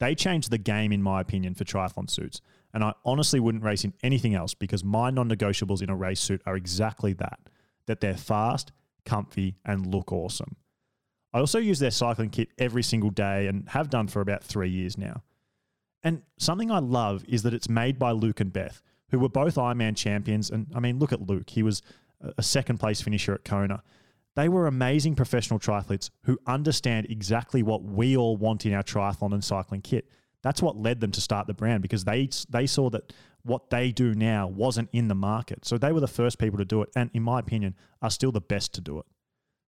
They changed the game, in my opinion, for triathlon suits, and I honestly wouldn't race in anything else because my non negotiables in a race suit are exactly that that they're fast, comfy, and look awesome. I also use their cycling kit every single day and have done for about three years now. And something I love is that it's made by Luke and Beth, who were both Ironman champions. And I mean, look at Luke. He was a second place finisher at Kona. They were amazing professional triathletes who understand exactly what we all want in our triathlon and cycling kit. That's what led them to start the brand because they they saw that what they do now wasn't in the market. So they were the first people to do it and in my opinion are still the best to do it.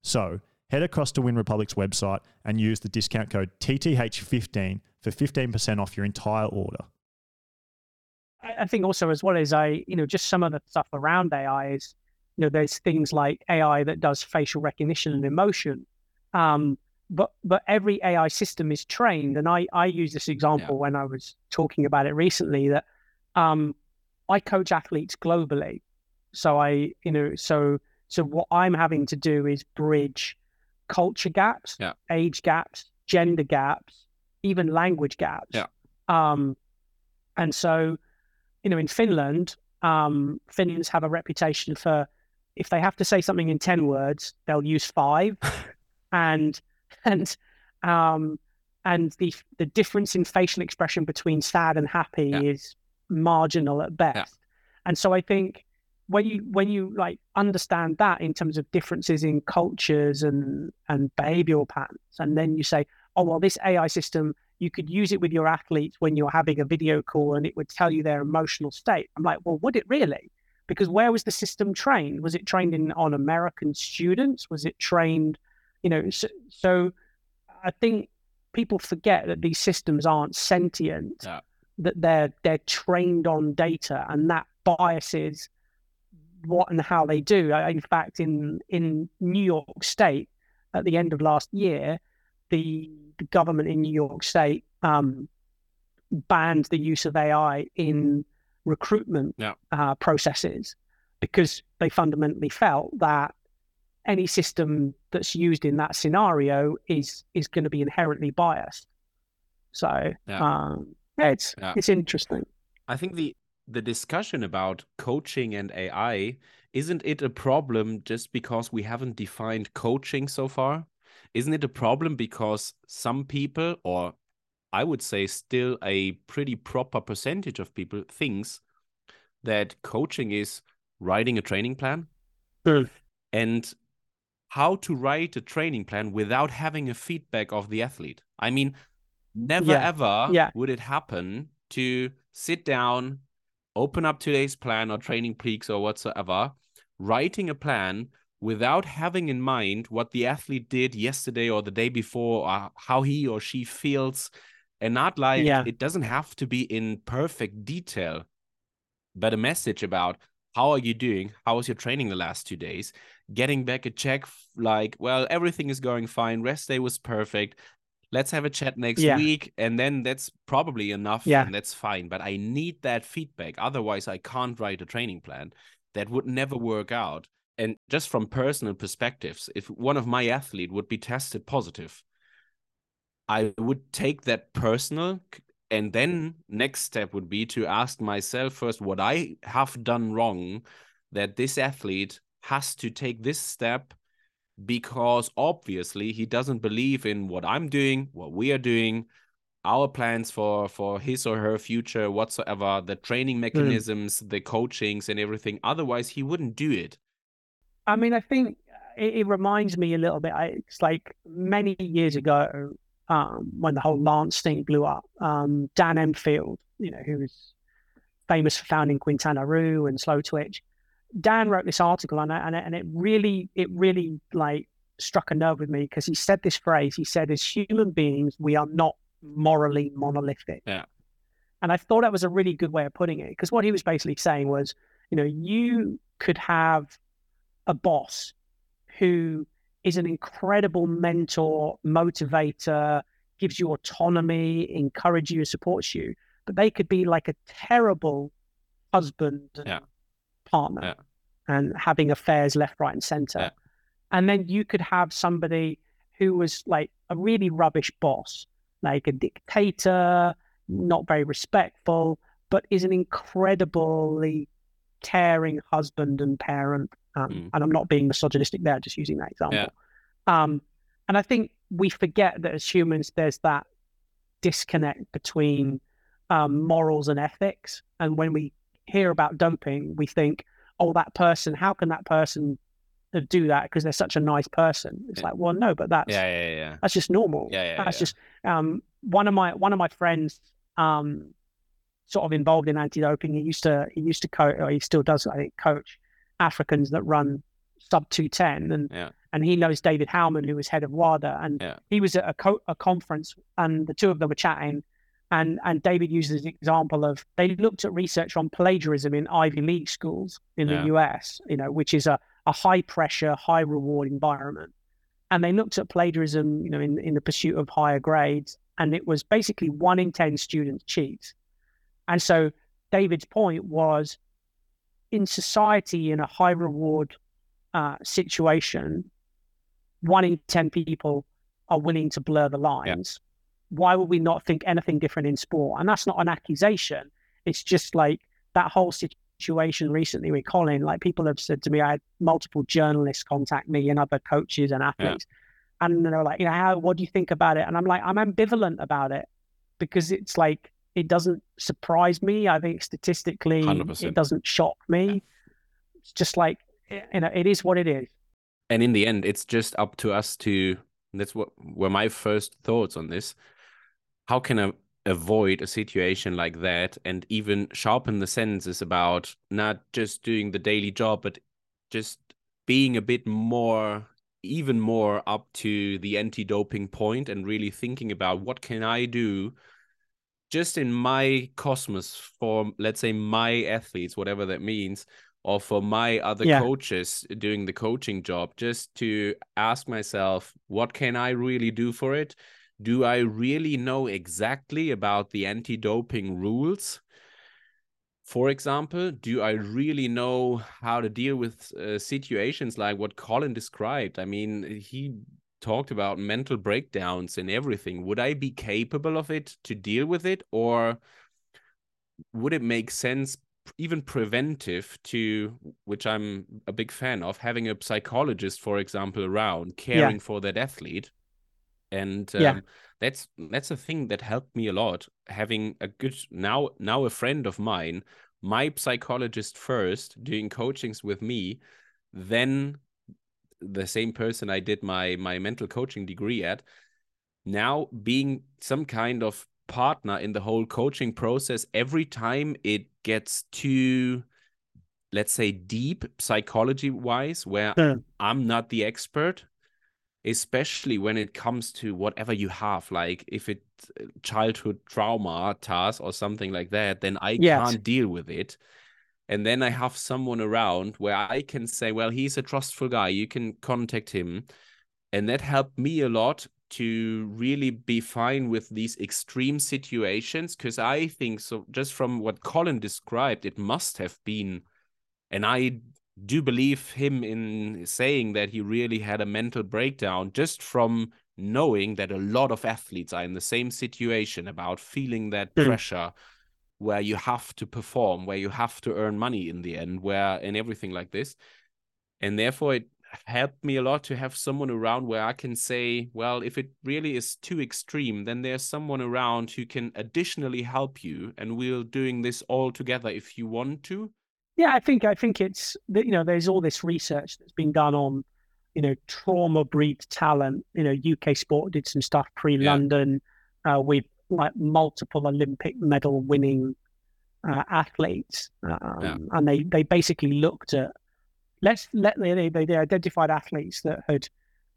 So, head across to WYN Republic's website and use the discount code TTH15 for 15% off your entire order. I think also as well as I, you know, just some of the stuff around AI is, you know, there's things like AI that does facial recognition and emotion. Um, but but every AI system is trained, and I I use this example yeah. when I was talking about it recently that um, I coach athletes globally, so I you know so so what I'm having to do is bridge culture gaps, yeah. age gaps, gender gaps, even language gaps. Yeah. Um, and so, you know, in Finland, um, Finns have a reputation for if they have to say something in ten words, they'll use five, and and um, and the the difference in facial expression between sad and happy yeah. is marginal at best. Yeah. And so I think when you when you like understand that in terms of differences in cultures and and behavioral patterns, and then you say, oh well, this AI system you could use it with your athletes when you're having a video call and it would tell you their emotional state. I'm like, well, would it really? Because where was the system trained? Was it trained in on American students? Was it trained, you know? So, so I think people forget that these systems aren't sentient. Yeah. That they're they're trained on data, and that biases what and how they do. In fact, in in New York State at the end of last year, the, the government in New York State um, banned the use of AI in recruitment yeah. uh, processes because they fundamentally felt that any system that's used in that scenario is is going to be inherently biased. So yeah. um, it's yeah. it's interesting. I think the the discussion about coaching and AI, isn't it a problem just because we haven't defined coaching so far? Isn't it a problem because some people, or I would say still a pretty proper percentage of people, thinks that coaching is writing a training plan mm. and how to write a training plan without having a feedback of the athlete. I mean, never yeah. ever yeah. would it happen to sit down open up today's plan or TrainingPeaks or whatsoever, writing a plan without having in mind what the athlete did yesterday or the day before, or how he or she feels, and not like yeah. it doesn't have to be in perfect detail, but a message about how are you doing? How was your training the last two days? Getting back a check like, well, everything is going fine. Rest day was perfect let's have a chat next yeah. week and then that's probably enough yeah. and that's fine but i need that feedback otherwise i can't write a training plan that would never work out and just from personal perspectives if one of my athlete would be tested positive i would take that personal and then next step would be to ask myself first what i have done wrong that this athlete has to take this step because obviously he doesn't believe in what I'm doing, what we are doing, our plans for for his or her future whatsoever, the training hmm. mechanisms, mm. the coachings and everything. Otherwise, he wouldn't do it. I mean, I think it, it reminds me a little bit. It's like many years ago um, when the whole Lance thing blew up. Um, Dan Empfield, you know, who was famous for founding Quintana Roo and Slowtwitch, Dan wrote this article on it, and it, and it really, it really like struck a nerve with me because he said this phrase. He said, "As human beings, we are not morally monolithic." Yeah. And I thought that was a really good way of putting it because what he was basically saying was, you know, you could have a boss who is an incredible mentor, motivator, gives you autonomy, encourages you, supports you, but they could be like a terrible husband yeah partner. Yeah. and having affairs left, right, and center. Yeah. And then you could have somebody who was like a really rubbish boss, like a dictator, not very respectful, but is an incredibly caring husband and parent. Um, Mm. And I'm not being misogynistic there, just using that example. Um, and I think we forget that as humans, there's that disconnect between um, morals and ethics. And when we hear about doping, we think, oh, that person, how can that person uh, do that because they're such a nice person? It's Yeah. like, well, no, but that's Yeah, yeah, yeah. that's just normal. Yeah, yeah, that's just um, one of my one of my friends, um, sort of involved in anti-doping. He used to he used to coach, or he still does, I think, coach Africans that run sub two ten, and Yeah. and he knows David Howman, who was head of WADA, and Yeah. he was at a, co- a conference, and the two of them were chatting. And, and David uses an example of they looked at research on plagiarism in Ivy League schools in Yeah. the US, you know, which is a, a high pressure, high reward environment and they looked at plagiarism, you know, in, in the pursuit of higher grades, and it was basically one in ten students cheat. And so David's point was, in society, in a high reward uh, situation, one in ten people are willing to blur the lines. Why would we not think anything different in sport? And that's not an accusation. It's just like that whole situation recently with Collin. Like people have said to me, I had multiple journalists contact me and other coaches and athletes, and they're like, you know, how? What do you think about it? And I'm like, I'm ambivalent about it because it's like it doesn't surprise me. I think statistically, 100%. it doesn't shock me. It's just like you know, it is what it is. and in the end it's just up to us to that's what were my first thoughts on this how can i avoid a situation like that and even sharpen the senses about not just doing the daily job but just being a bit more even more up to the anti-doping point and really thinking about what can i do just in my cosmos for let's say my athletes whatever that means or for my other Yeah. coaches doing the coaching job just to ask myself what can i really do for it do i really know exactly about the anti-doping rules? For example do i really know how to deal with uh, situations like what Collin described? I mean he talked about mental breakdowns and everything. Would i be capable of it to deal with it or would it make sense even preventive to which i'm a big fan of having a psychologist for example around caring for that athlete and um, Yeah. that's that's a thing that helped me a lot having a good now now a friend of mine my psychologist first doing coachings with me then the same person i did my my mental coaching degree at now being some kind of partner in the whole coaching process every time it gets too let's say deep psychology wise where Yeah. i'm not the expert especially when it comes to whatever you have like if it childhood trauma task or something like that then i Yes. can't deal with it and then i have someone around where i can say well he's a trustful guy you can contact him and that helped me a lot to really be fine with these extreme situations because i think so just from what Collin described it must have been and i do believe him in saying that he really had a mental breakdown just from knowing that a lot of athletes are in the same situation about feeling that Mm. pressure where you have to perform where you have to earn money in the end where and everything like this and therefore it helped me a lot to have someone around where I can say, well, if it really is too extreme, then there's someone around who can additionally help you, and we're doing this all together if you want to. Yeah, I think I think it's that you know there's all this research that's been done on you know trauma breeds talent. You know, UK Sport did some stuff pre-London uh, with like multiple Olympic medal winning uh, athletes, um, Yeah. and they they basically looked at let's let they, they they identified athletes that had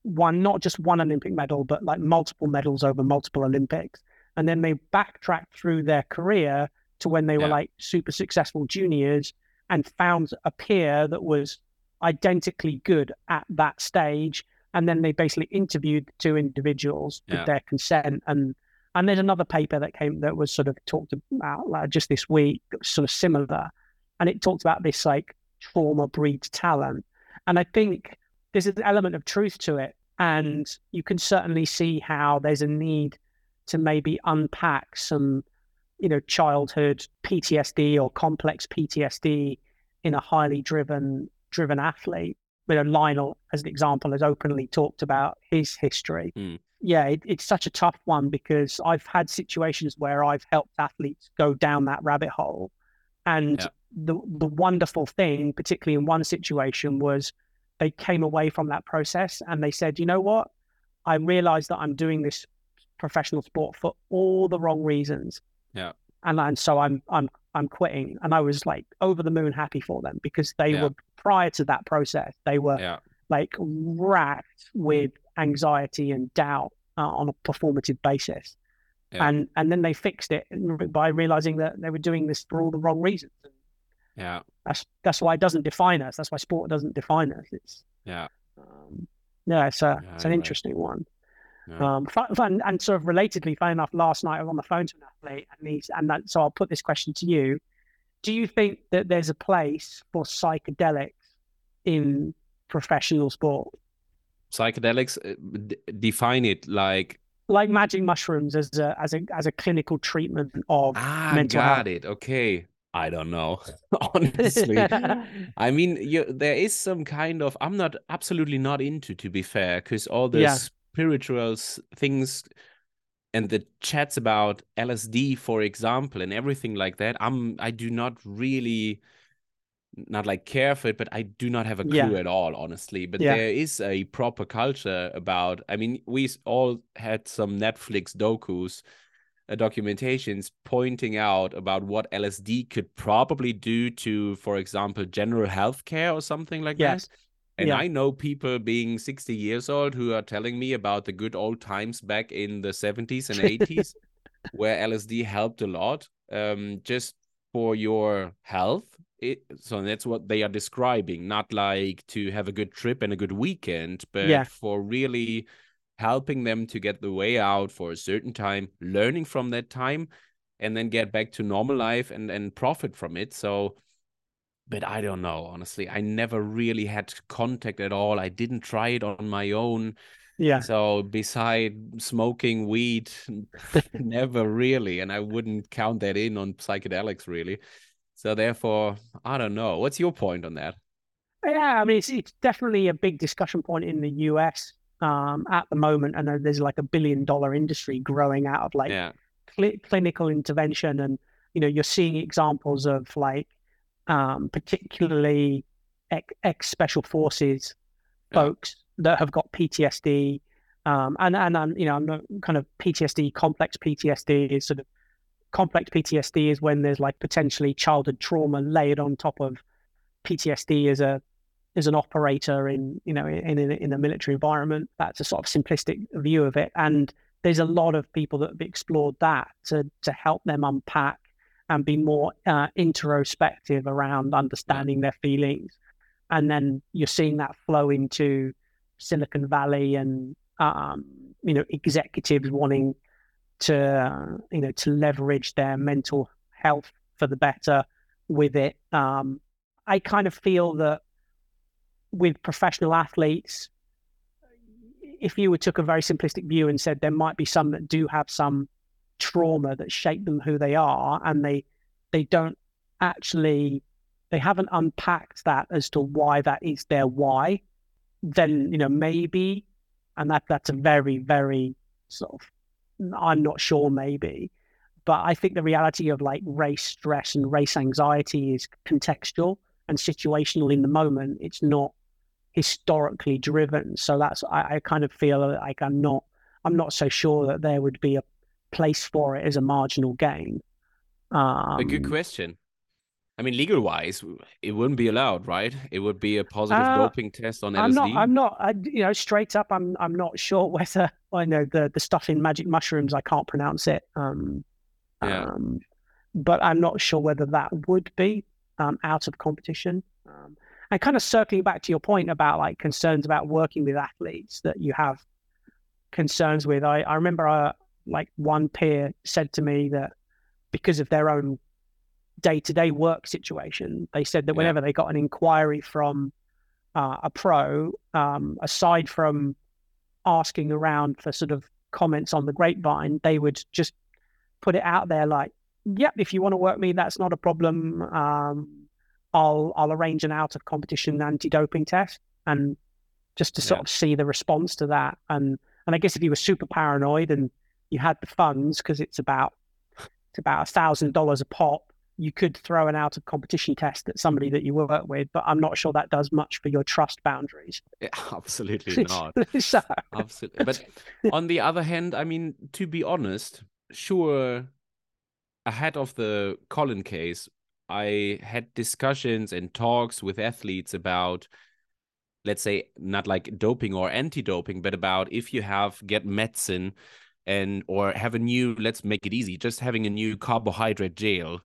won not just one Olympic medal but like multiple medals over multiple Olympics, and then they backtracked through their career to when they were like super successful juniors and found a peer that was identically good at that stage. And then they basically interviewed the two individuals with their consent. And and there's another paper that came that was sort of talked about like, just this week sort of similar. And it talked about this like trauma breeds talent. And I think there's an element of truth to it. And you can certainly see how there's a need to maybe unpack some, you know, childhood PTSD or complex PTSD in a highly driven driven athlete. You know, Lionel, as an example, has openly talked about his history. Mm. Yeah, it, it's such a tough one because I've had situations where I've helped athletes go down that rabbit hole. And Yeah. the the wonderful thing, particularly in one situation, was they came away from that process and they said, you know what? I realized that I'm doing this professional sport for all the wrong reasons. Yeah. And and so I'm I'm I'm quitting. And I was like over the moon happy for them because they Yeah. were prior to that process, they were Yeah. like racked with anxiety and doubt uh, on a performative basis. Yeah. And and then they fixed it by realizing that they were doing this for all the wrong reasons. Yeah. That's that's why it doesn't define us. That's why sport doesn't define us. It's Yeah. um, yeah, it's a it's an interesting one. Yeah. Um, fun, and sort of relatedly, fun enough, last night I was on the phone to an athlete, and he's and that, so I'll put this question to you: Do you think that there's a place for psychedelics in professional sport, Psychedelics, uh, d- define it like like magic mushrooms, as a as a as a clinical treatment of ah, mental got health? it. Okay. I don't know. Honestly. I mean, you, there is some kind of I'm not absolutely not into to be fair, because all this Yeah. Spiritual things and the chats about LSD, for example, and everything like that, I'm I do not really not like care for it, but I do not have a Yeah. clue at all, honestly. But Yeah. there is a proper culture about. I mean, we all had some Netflix docus uh, documentations pointing out about what LSD could probably do to, for example, general healthcare or something like Yes. that. And Yeah. I know people being 60 years old who are telling me about the good old times back in the 70s and 80s where LSD helped a lot um, just for your health. It, so that's what they are describing, not like to have a good trip and a good weekend, but Yeah. for really helping them to get the way out for a certain time, learning from that time, and then get back to normal life and and profit from it. So, but I don't know, honestly. I never really had contact at all. I didn't try it on my own. Yeah. So, beside smoking weed, never really, and I wouldn't count that in on psychedelics really. So, therefore, I don't know. What's your point on that? Yeah, I mean, it's it's definitely a big discussion point in the US um, at the moment, and there's like a billion dollar industry growing out of like Yeah, cli- clinical intervention, and you know, you're seeing examples of like um, particularly ex, special forces Yeah. folks that have got PTSD, um, and and you know, I'm not kind of PTSD, complex PTSD is sort of complex PTSD is when there's like potentially childhood trauma layered on top of PTSD as a as an operator in you know in in, in a military environment. That's a sort of simplistic view of it, and there's a lot of people that have explored that to to help them unpack and be more uh, introspective around understanding their feelings, and then you're seeing that flow into Silicon Valley and um, you know executives wanting to you know to leverage their mental health for the better with it. Um, I kind of feel that with professional athletes, if you took a very simplistic view and said there might be some that do have some trauma that shaped them who they are, and they they don't actually they haven't unpacked that as to why that is their why, then you know maybe, and that that's a very very sort of I'm not sure maybe, but I think the reality of like race stress and race anxiety is contextual and situational in the moment. It's not historically driven. So that's I, I kind of feel like I'm not I'm not so sure that there would be a place for it as a marginal gain. Um, a good question. I mean, legal wise, it wouldn't be allowed, right? It would be a positive Uh, doping test on LSD. I'm not. I'm not. I, you know, straight up, I'm. I'm not sure whether I know the the stuff in magic mushrooms. I can't pronounce it. Um, Yeah. um, but I'm not sure whether that would be um, out of competition. Um, and kind of circling back to your point about like concerns about working with athletes that you have concerns with. I I remember uh, like one peer said to me that because of their own day to day work situation. They said that Yeah. whenever they got an inquiry from uh, a pro, um, aside from asking around for sort of comments on the grapevine, they would just put it out there like, "Yep, if you want to work me, that's not a problem. Um, I'll I'll arrange an out of competition anti doping test and just to sort Yeah. of see the response to that. And and I guess if you were super paranoid and you had the funds because it's about it's about a thousand dollars a pop, you could throw an out of competition test at somebody that you work with. But I'm not sure that does much for your trust boundaries. Yeah, absolutely not. so Absolutely. But on the other hand, I mean, to be honest, sure, ahead of the Collin case, I had discussions and talks with athletes about, let's say, not like doping or anti-doping, but about if you have get medicine and or have a new, let's make it easy, just having a new carbohydrate gel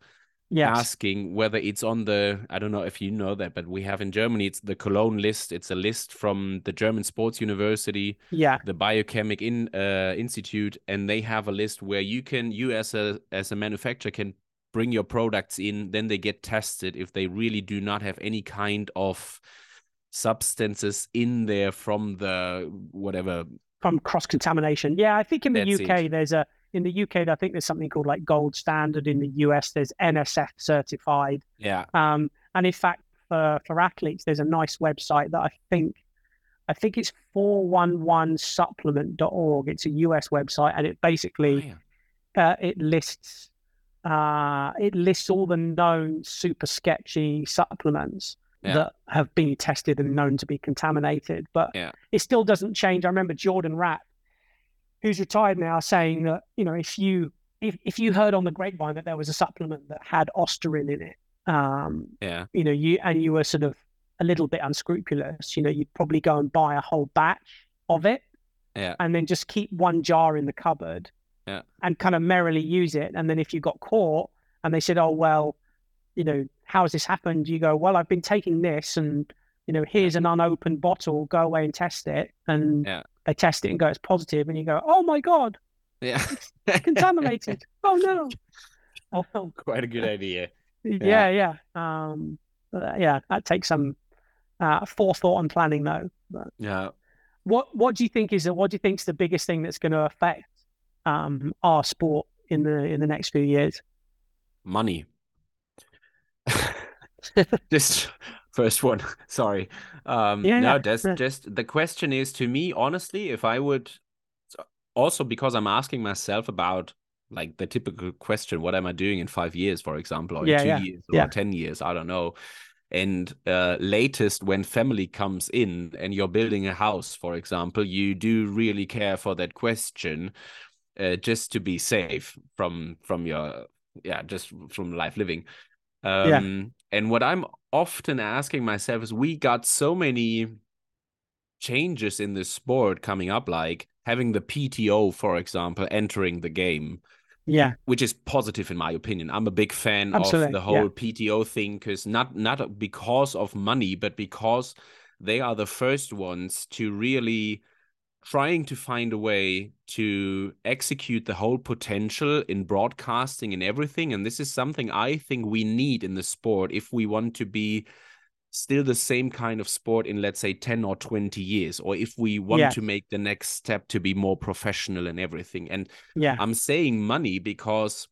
yes, asking whether it's on the I don't know if you know that, but we have in Germany it's the Cologne list. It's a list from the German Sports University, yeah, the Biochemic in uh, Institute, and they have a list where you can you as a as a manufacturer can bring your products in. Then they get tested if they really do not have any kind of substances in there from the whatever from cross contamination. Yeah, I think in the That's UK it. there's a in the UK I think there's something called like gold standard. In the US there's NSF certified. yeah Um, and in fact, for, for athletes, there's a nice website that I think I think it's 411supplement.org. It's a US website, and it Oh, basically yeah. uh, it lists uh, it lists all the known super sketchy supplements Yeah. that have been tested and known to be contaminated. But Yeah. it still doesn't change. I remember Jordan Rapp, who's retired now, saying that you know if you if, if you heard on the grapevine that there was a supplement that had ostarine in it, um, yeah you know, you and you were sort of a little bit unscrupulous, you know, you'd probably go and buy a whole batch of it yeah and then just keep one jar in the cupboard Yeah. and kind of merrily use it. And then if you got caught and they said, Oh, well, you know, how has this happened? You go, Well, I've been taking this and you know, here's an unopened bottle, go away and test it. And Yeah. they test it and go, it's positive. and you go, Oh my god, yeah contaminated. oh no. Oh, quite a good idea yeah, yeah. Um, but, uh, yeah, that takes some uh, forethought and planning, though. But yeah what what do you think is what do you think is the biggest thing that's going to affect um, our sport in the in the next few years? money. just first one. Sorry. Um, Yeah, no, yeah, just yeah. just the question is to me, honestly, if I would also because I'm asking myself about like the typical question, what am I doing in five years, for example, or in two yeah, years or yeah. ten years? I don't know. And uh, latest, when family comes in and you're building a house, for example, you do really care for that question, uh, just to be safe from from your yeah, just from life living. Yeah. Um, and what I'm often asking myself is, we got so many changes in the sport coming up, like having the PTO, for example, entering the game Yeah, which is positive in my opinion. I'm a big fan Absolutely, of the yeah. whole PTO thing because not not because of money, but because they are the first ones to really trying to find a way to execute the whole potential in broadcasting and everything. And this is something I think we need in the sport if we want to be still the same kind of sport in let's say 10 or 20 years or if we want Yeah. to make the next step to be more professional and everything and yeah, I'm saying money because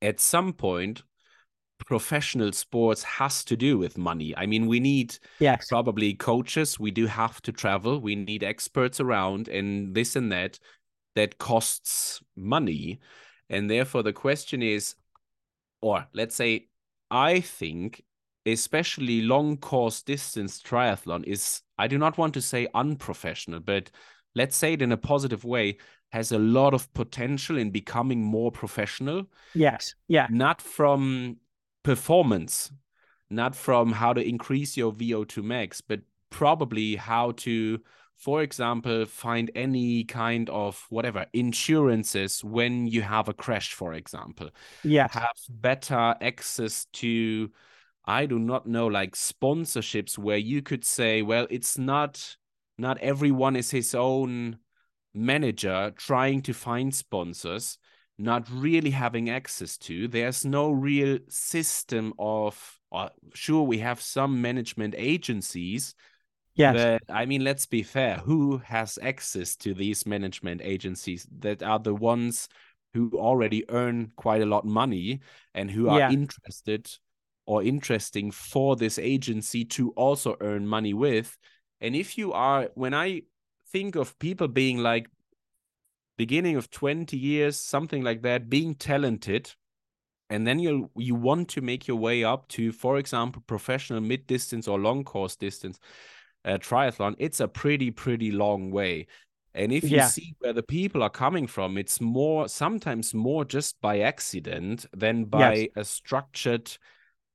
at some point, professional sports has to do with money. I mean, we need yes, probably coaches, we do have to travel, we need experts around, and this and that that costs money. And therefore, the question is, or let's say, I think, especially long course distance triathlon is, I do not want to say unprofessional, but let's say it in a positive way, has a lot of potential in becoming more professional. Yes, yeah, not from performance, not from how to increase your VO2 max, but probably how to, for example, find any kind of whatever insurances when you have a crash, for example, yes, have better access to, I do not know, like sponsorships where you could say, well, it's not, not everyone is his own manager trying to find sponsors not really having access to. There's no real system of, uh, sure, we have some management agencies. Yes. But I mean, let's be fair. Who has access to these management agencies that are the ones who already earn quite a lot of money and who are Yeah. interested or interesting for this agency to also earn money with? And if you are, when I think of people being like beginning of 20 years, something like that, being talented, and then you you want to make your way up to, for example, professional mid distance or long course distance uh, triathlon, it's a pretty pretty long way. And if you Yeah. see where the people are coming from, it's more sometimes more just by accident than by a structured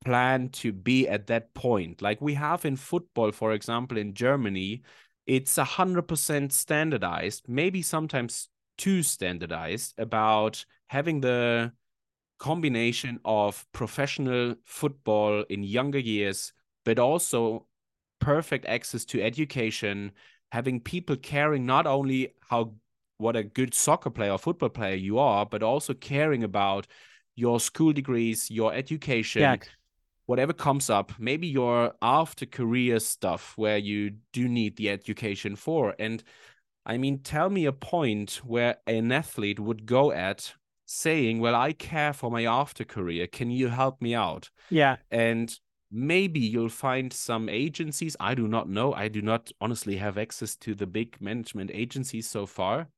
plan to be at that point. Like we have in football, for example, in Germany, it's a hundred percent standardized, maybe sometimes too standardized about having the combination of professional football in younger years, but also perfect access to education, having people caring not only how what a good soccer player or football player you are, but also caring about your school degrees, your education, Yeah. whatever comes up, maybe your after career stuff where you do need the education for. And I mean, tell me a point where an athlete would go at saying, Well, I care for my after career. Can you help me out? Yeah. And maybe you'll find some agencies. I do not know. I do not honestly have access to the big management agencies so far.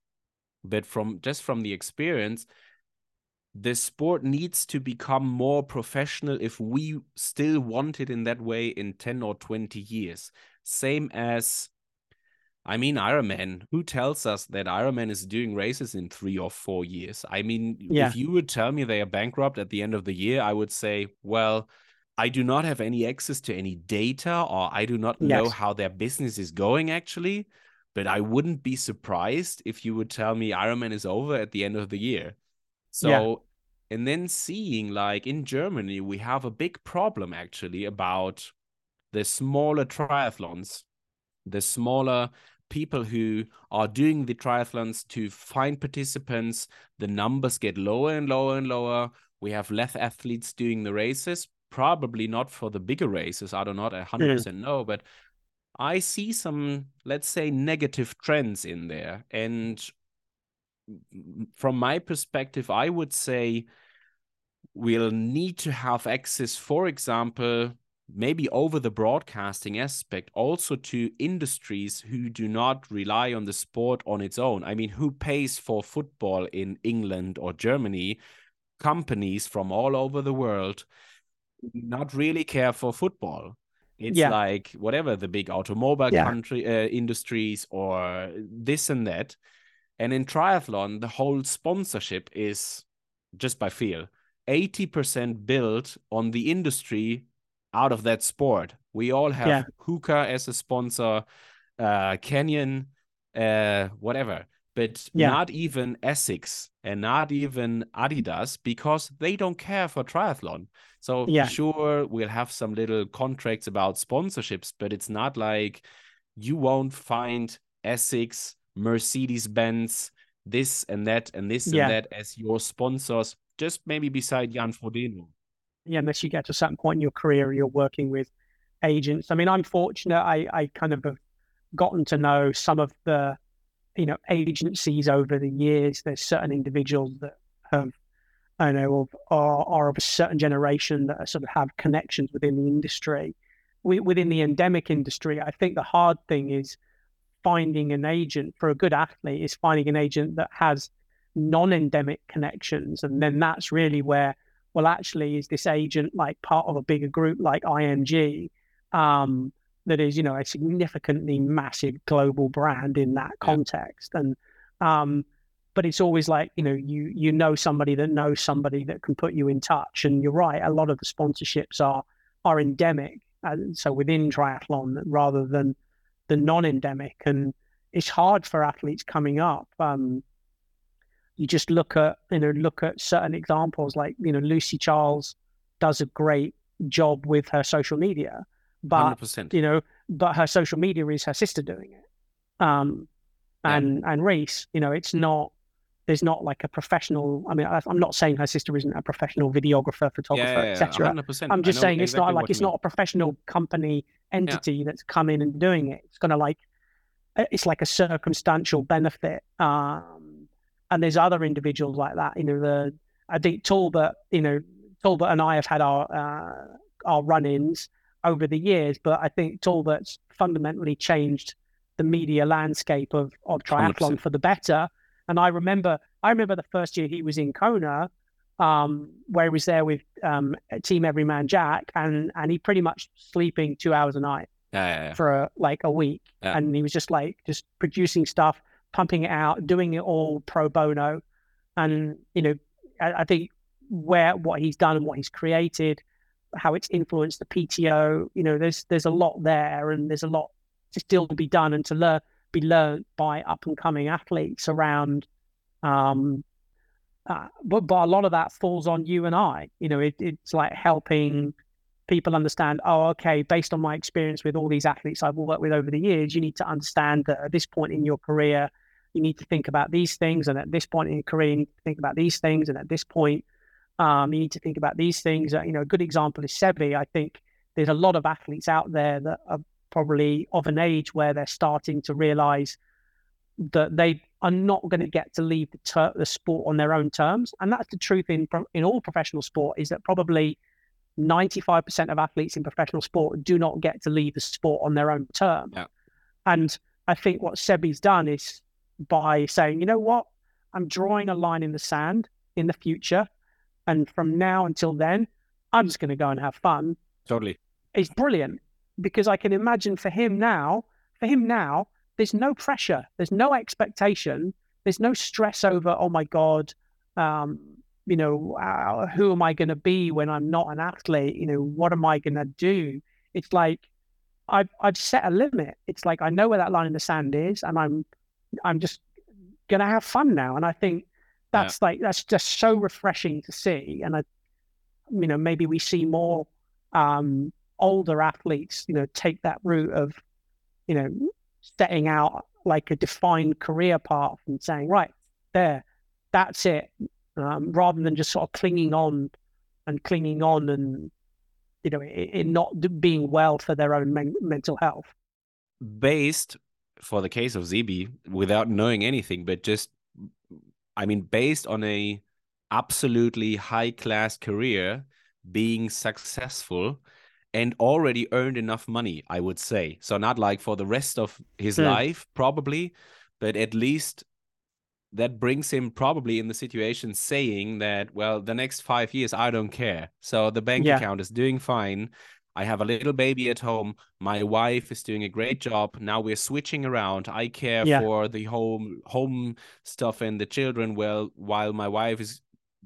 But from just from the experience, the sport needs to become more professional if we still want it in that way in 10 or 20 years. Same as, I mean, Ironman. Who tells us that Ironman is doing races in three or four years? I mean, Yeah. if you would tell me they are bankrupt at the end of the year, I would say, well, I do not have any access to any data or I do not know how their business is going actually. But I wouldn't be surprised if you would tell me Ironman is over at the end of the year. So, Yeah. and then seeing like in Germany, we have a big problem actually about the smaller triathlons, the smaller people who are doing the triathlons to find participants. The numbers get lower and lower and lower. We have less athletes doing the races, probably not for the bigger races. I do not 100% know, but I see some, let's say, negative trends in there. And from my perspective, I would say we'll need to have access, for example, maybe over the broadcasting aspect, also to industries who do not rely on the sport on its own. I mean, who pays for football in England or Germany? Companies from all over the world not really care for football. It's Yeah. like whatever the big automobile Yeah. country uh, industries or this and that. And in triathlon, the whole sponsorship is just by feel 80% built on the industry out of that sport. We all have Yeah. Hoka as a sponsor, uh, Canyon, uh, whatever, but Yeah. not even ASICS and not even Adidas because they don't care for triathlon. So Yeah. sure, we'll have some little contracts about sponsorships, but it's not like you won't find ASICS, Mercedes Benz, this and that and this Yeah. and that as your sponsors, just maybe beside Jan Frodeno. Yeah, unless you get to a certain point in your career, you're working with agents. I mean, I'm fortunate. I, I kind of have gotten to know some of the, you know, agencies over the years. There's certain individuals that have, I know, are, are of a certain generation that sort of have connections within the industry. We, within the endemic industry, I think the hard thing is finding an agent for a good athlete is finding an agent that has non-endemic connections, and then that's really where well, actually, is this agent like part of a bigger group like IMG um, that is, you know, a significantly massive global brand in that context? And, um, but it's always like, you know, you you know somebody that knows somebody that can put you in touch. And you're right, a lot of the sponsorships are are endemic, and so within triathlon rather than the non-endemic. And it's hard for athletes coming up. Um, you just look at you know look at certain examples like you know Lucy Charles does a great job with her social media, but 100%. you know but her social media is her sister doing it, um, Yeah. and and Reece, you know it's not there's not like a professional. I mean, I, am not saying her sister isn't a professional videographer, photographer, yeah, yeah, etc. I'm just saying it's not like it's mean. not a professional company entity that's come in and doing it. It's gonna like uh, it's like a circumstantial benefit. Um, and there's other individuals like that. You know, the I think Talbot. You know, Talbot and I have had our uh, our run-ins over the years, but I think Talbot's fundamentally changed the media landscape of of triathlon 100%. for the better. And I remember, I remember the first year he was in Kona, um, where he was there with um, Team Everyman Jack, and and he pretty much sleeping two hours a night Yeah, yeah, yeah. for a, like a week, and he was just like just producing stuff, pumping it out, doing it all pro bono, and you know, I, I think where what he's done and what he's created, how it's influenced the PTO, you know, there's there's a lot there, and there's a lot to still be done and to learn be learned by up and coming athletes around. Um, uh, but but a lot of that falls on you and I. You know, it, it's like helping people understand. Oh, okay, based on my experience with all these athletes I've worked with over the years, you need to understand that at this point in your career, you need to think about these things, and at this point in your career, you need to think about these things, and at this point, um, you need to think about these things. Uh, you know, a good example is Sebi. I think there's a lot of athletes out there that are probably of an age where they're starting to realize that they are not going to get to leave the, ter- the sport on their own terms. And that's the truth in in all professional sport is that probably 95% of athletes in professional sport do not get to leave the sport on their own terms. Yeah. And I think what Sebi's done is by saying, you know what, I'm drawing a line in the sand in the future. And from now until then, I'm just going to go and have fun Totally. It's brilliant because I can imagine for him now, for him now, there's no pressure, there's no expectation, there's no stress over, oh my God, um, you know, uh, who am I going to be when I'm not an athlete? You know, what am I going to do? It's like I've I've set a limit. It's like I know where that line in the sand is, and I'm I'm just going to have fun now. And I think Yeah. that's like that's just so refreshing to see. And I, you know, maybe we see more um, older athletes, you know, take that route of, you know, setting out like a defined career path and saying, right there, that's it, um, rather than just sort of clinging on and clinging on and, you know, it not being well for their own men- mental health. based for the case of Sebi without knowing anything, but just I mean, based on a absolutely high class career, being successful and already earned enough money, I would say. So not like for the rest of his Hmm. life, probably, but at least that brings him probably in the situation saying that, well, the next five years, I don't care. So the bank Yeah. account is doing fine. I have a little baby at home. My wife is doing a great job. Now we're switching around. I care Yeah. for the home home stuff and the children well while my wife is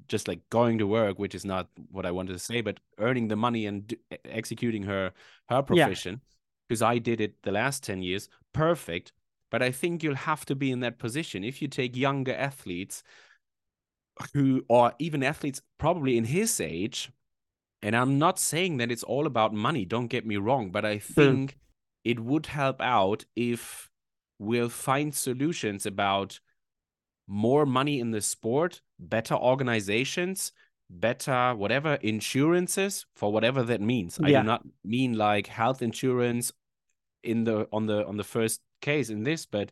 just like going to work, which is not what I wanted to say, but earning the money and d- executing her her profession because I did it the last 10 years. Perfect. But I think you'll have to be in that position if you take younger athletes who or even athletes probably in his age and I'm not saying that it's all about money, don't get me wrong, but I think it would help out if we'll find solutions about more money in the sport, better organizations, better whatever insurances for whatever that means. I do not mean like health insurance in the on the on the first case in this, but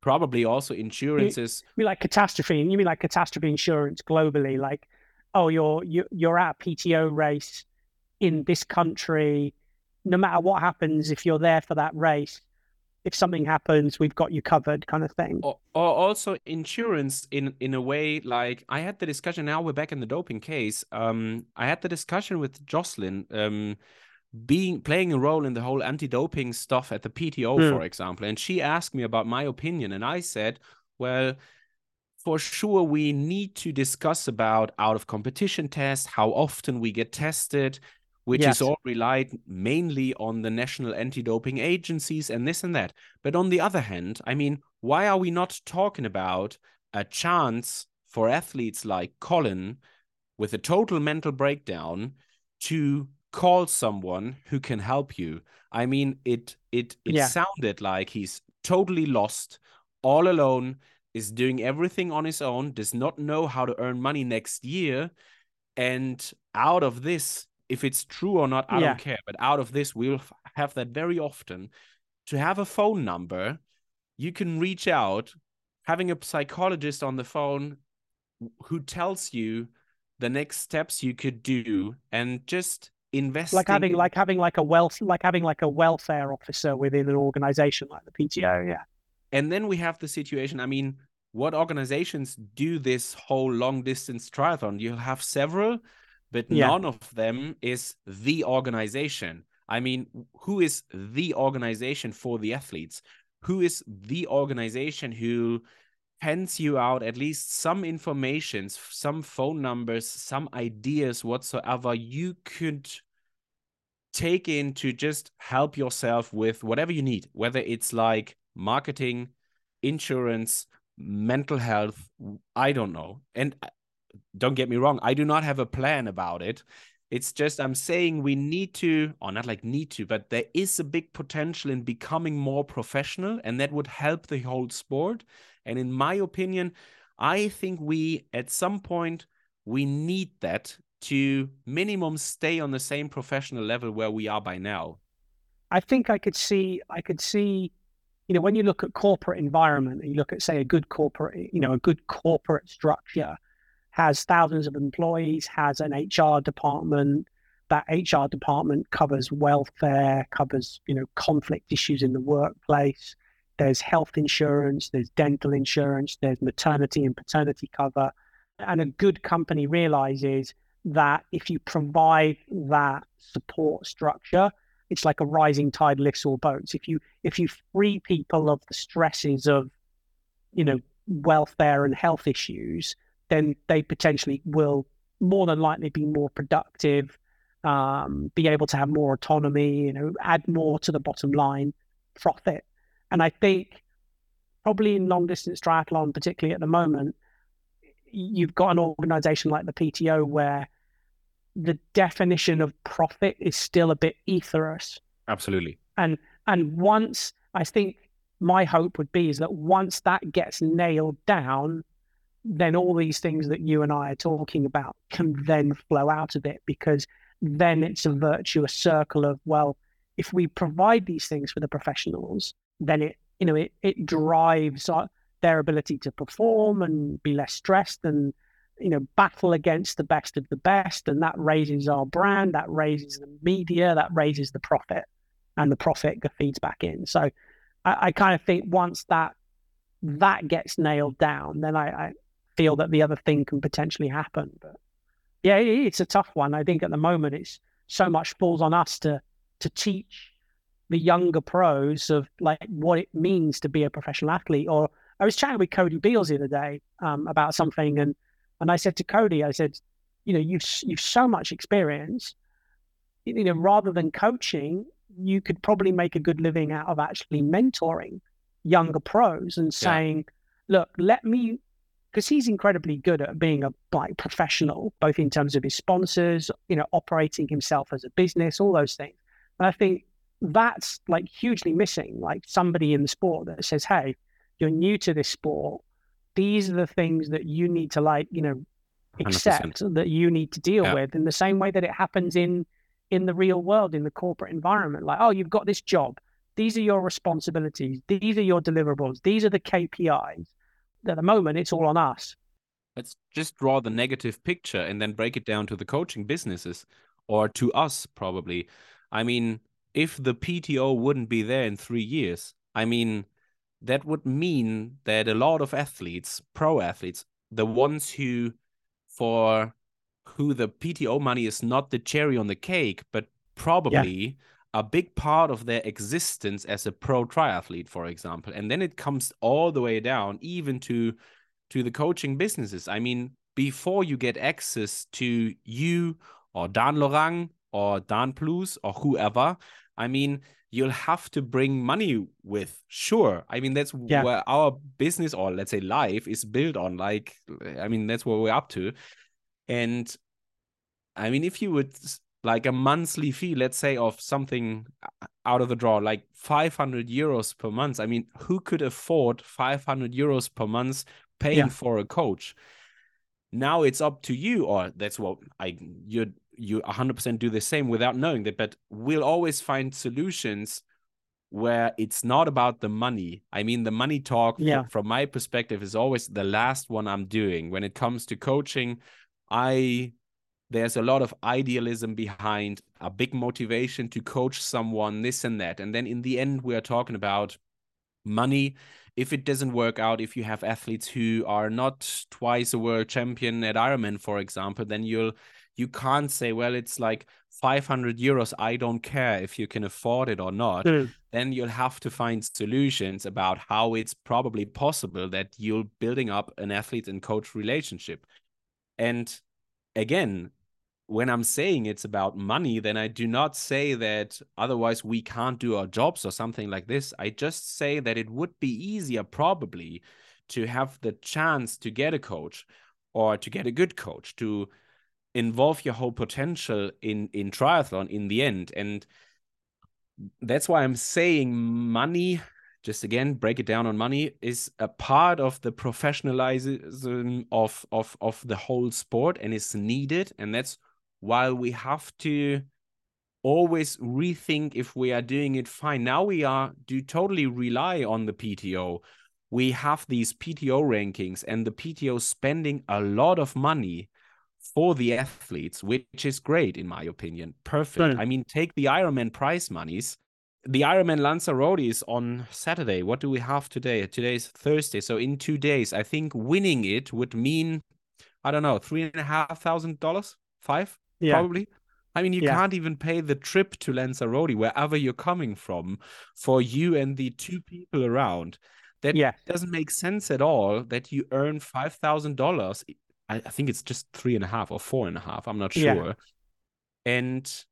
probably also insurances. You mean like catastrophe? You mean like catastrophe insurance globally? Like, oh, you're you, you're at a PTO race in this country. No matter what happens, if you're there for that race, if something happens, we've got you covered, kind of thing. or, or also insurance in in a way like I had the discussion now we're back in the doping case um I had the discussion with Jocelyn um being playing a role in the whole anti-doping stuff at the PTO Hmm. for example and she asked me about my opinion and I said well for sure we need to discuss about out of competition tests how often we get tested which Yes. is all relied mainly on the national anti-doping agencies and this and that but on the other hand i mean why are we not talking about a chance for athletes like Collin with a total mental breakdown to call someone who can help you i mean it it it Yeah. sounded like he's totally lost all alone is doing everything on his own, does not know how to earn money next year. And out of this, if it's true or not, I Yeah. don't care. But out of this, we'll have that very often. To have a phone number, you can reach out, having a psychologist on the phone who tells you the next steps you could do and just investing like having in- like having like a wealth like having like a welfare officer within an organization like the PTO. Yeah. And then we have the situation i mean what organizations do this whole long distance triathlon? You'll have several but Yeah. none of them is the organization. I mean who is the organization for the athletes? Who is the organization who hands you out at least some information some phone numbers some ideas whatsoever you could take in to just help yourself with whatever you need, whether it's like marketing, insurance, mental health, I don't know. And uh, don't get me wrong, I do not have a plan about it. It's just I'm saying we need to, or not like need to, but there is a big potential in becoming more professional, and that would help the whole sport. And in my opinion, I think we at some point we need that to minimum stay on the same professional level where we are by now. I think I could see I could see, you know, when you look at corporate environment and you look at say a good corporate, you know, a good corporate structure has thousands of employees, has an HR department. That HR department covers welfare, covers, you know, conflict issues in the workplace. There's health insurance, there's dental insurance, there's maternity and paternity cover. And a good company realizes that if you provide that support structure, it's like a rising tide lifts all boats. If you if you free people of the stresses of, you know, welfare and health issues, then they potentially will more than likely be more productive, um, be able to have more autonomy, you know, add more to the bottom line profit. And I think probably in long distance triathlon, particularly at the moment, you've got an organization like the PTO where the definition of profit is still a bit etherous. Absolutely. And and once I think my hope would be is that once that gets nailed down, then all these things that you and I are talking about can then flow out of it because then it's a virtuous circle of well, if we provide these things for the professionals, then it you know it it drives our, their ability to perform and be less stressed and you know battle against the best of the best and that raises our brand that raises the media that raises the profit and the profit feeds back in. So i, I kind of think once that that gets nailed down then I, I feel that the other thing can potentially happen. But yeah it, it's a tough one. I think at the moment it's so much falls on us to to teach the younger pros of like what it means to be a professional athlete. Or i was chatting with cody beals the other day um, about something and and I said to Cody, I said, you know, you've you've so much experience. You know, rather than coaching, you could probably make a good living out of actually mentoring younger pros and saying, look, let me because he's incredibly good at being a like professional, both in terms of his sponsors, you know, operating himself as a business, all those things. And I think that's like hugely missing, like somebody in the sport that says, Hey, you're new to this sport these are the things that you need to like you know 100%. accept that you need to deal Yeah. with in the same way that it happens in in the real world in the corporate environment like oh you've got this job these are your responsibilities these are your deliverables these are the kpis at the moment it's all on us Let's just draw the negative picture and then break it down to the coaching businesses or to us, probably. I mean, if the PTO wouldn't be there in three years, I mean, that would mean that a lot of athletes, pro athletes, the ones who, for who the PTO money is not the cherry on the cake, but probably a big part of their existence as a pro triathlete, for example. And then it comes all the way down, even to to the coaching businesses. I mean, before you get access to you or Dan Lorang or Dan Plews or whoever, I mean, you'll have to bring money with. Sure. I mean, that's Yeah. where our business or let's say life is built on. Like, I mean, that's what we're up to. And I mean, if you would like a monthly fee, let's say of something out of the draw, like 500 euros per month. I mean, who could afford 500 euros per month paying yeah. for a coach? Now it's up to you, or that's what I you you 100% do the same without knowing that. But we'll always find solutions where it's not about the money. I mean, the money talk, yeah. from my perspective, is always the last one I'm doing when it comes to coaching. I there's a lot of idealism behind a big motivation to coach someone this and that and then in the end we are talking about money if it doesn't work out if you have athletes who are not twice a world champion at ironman for example then you'll you can't say well it's like 500 euros i don't care if you can afford it or not mm. then you'll have to find solutions about how it's probably possible that you're building up an athlete and coach relationship and again when I'm saying it's about money, then I do not say that otherwise we can't do our jobs or something like this. I just say that it would be easier, probably, to have the chance to get a coach or to get a good coach to involve your whole potential in in triathlon in the end and that's why i'm saying money just again break it down on money is a part of the professionalization of of of the whole sport and is needed and that's while we have to always rethink if we are doing it fine. Now we are do totally rely on the PTO. We have these PTO rankings and the PTO spending a lot of money for the athletes, which is great in my opinion. Perfect. Right. I mean, take the Ironman prize monies. The Ironman Lanzarote is on Saturday. What do we have today? Today's Thursday. So in two days, I think winning it would mean, I don't know, three and a half thousand dollars, five yeah. probably. I mean, you yeah. can't even pay the trip to Lanzarote, wherever you're coming from, for you and the two people around. That yeah. doesn't make sense at all that you earn $5,000 I, I think it's just three and a half or four and a half. I'm not sure. Yeah. And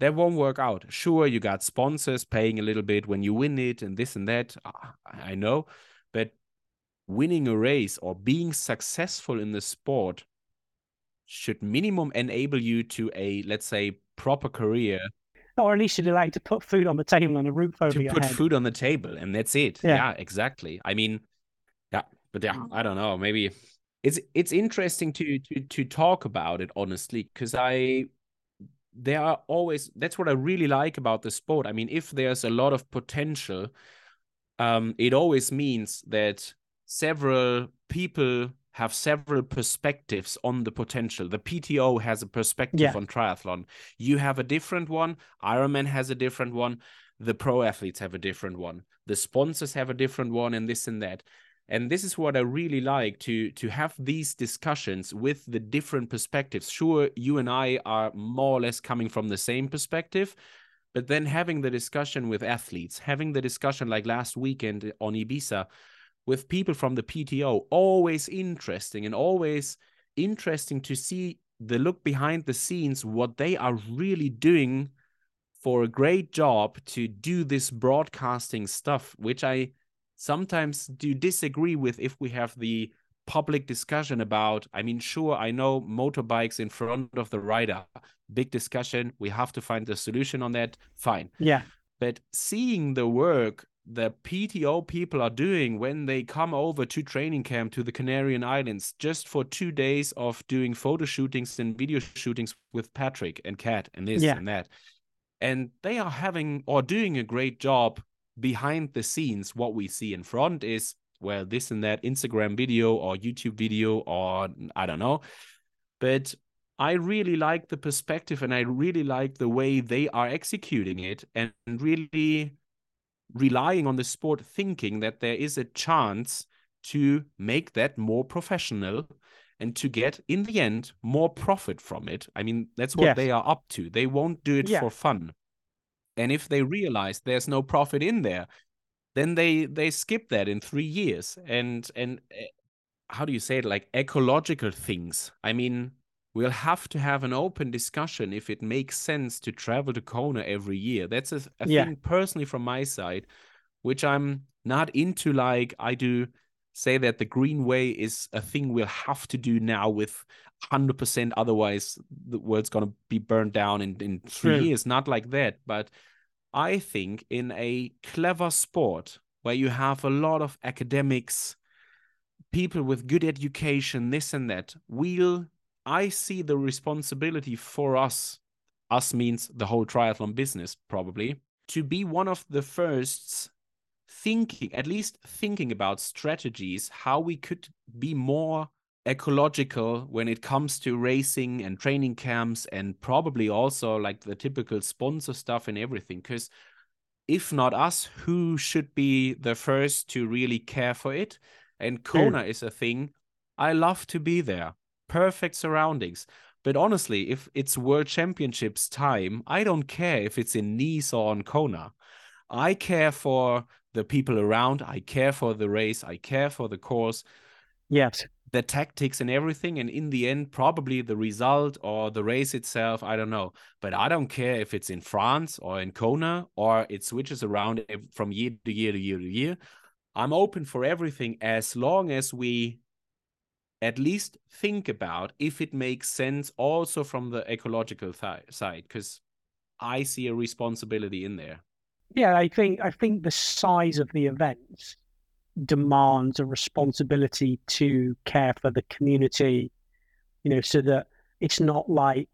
that won't work out. Sure, you got sponsors paying a little bit when you win it and this and that. I know, but winning a race or being successful in the sport should minimum enable you to a let's say proper career or at least you'd like to put food on the table and a roof over to your put head. food on the table and that's it yeah. yeah. exactly i mean yeah but yeah i don't know maybe it's it's interesting to to to talk about it honestly because i there are always that's what i really like about the sport i mean if there's a lot of potential um it always means that several people have several perspectives on the potential. The PTO has a perspective yeah. on triathlon. You have a different one. Ironman has a different one. The pro athletes have a different one. The sponsors have a different one, and this and that. And this is what I really like to to have these discussions with the different perspectives. Sure, you and I are more or less coming from the same perspective, but then having the discussion with athletes, having the discussion like last weekend on Ibiza with people from the PTO, always interesting and always interesting to see the look behind the scenes, what they are really doing for a great job to do this broadcasting stuff, which I sometimes do disagree with if we have the public discussion about. I mean, sure, I know motorbikes in front of the rider, big discussion. We have to find the solution on that. Fine. Yeah. But seeing the work the PTO people are doing when they come over to training camp to the Canarian Islands just for two days of doing photo shootings and video shootings with Patrick and Kat and this yeah. and that. And they are having or doing a great job behind the scenes. What we see in front is, well, this and that Instagram video or YouTube video or I don't know. But I really like the perspective and I really like the way they are executing it and really relying on the sport thinking that there is a chance to make that more professional and to get in the end more profit from it i mean that's what yes. they are up to they won't do it yeah. for fun and if they realize there's no profit in there then they they skip that in 3 years and and eh, how do you say it like ecological things i mean we'll have to have an open discussion if it makes sense to travel to Kona every year. That's a, a yeah. thing personally from my side, which I'm not into. Like I do say that the green way is a thing we'll have to do now with 100% otherwise the world's going to be burned down in, in three Hmm. years not like that but i think in a clever sport where you have a lot of academics people with good education this and that we'll i see the responsibility for us us means the whole triathlon business probably to be one of the firsts thinking at least thinking about strategies how we could be more ecological when it comes to racing and training camps and probably also like the typical sponsor stuff and everything. Because if not us who should be the first to really care for it? And kona is a thing. I love to be there. Perfect surroundings. But honestly if it's world championships time i don't care if it's in nice or on kona. I care for the people around. I care for the race. I care for the course. Yes. the tactics and everything. And in the end probably the result or the race itself i don't know. But i don't care if it's in france or in kona or it switches around from year to year to year to year. I'm open for everything as long as we at least think about if it makes sense also from the ecological side because i see a responsibility in there Yeah, I think I think the size of the events demands a responsibility to care for the community, you know, so that it's not like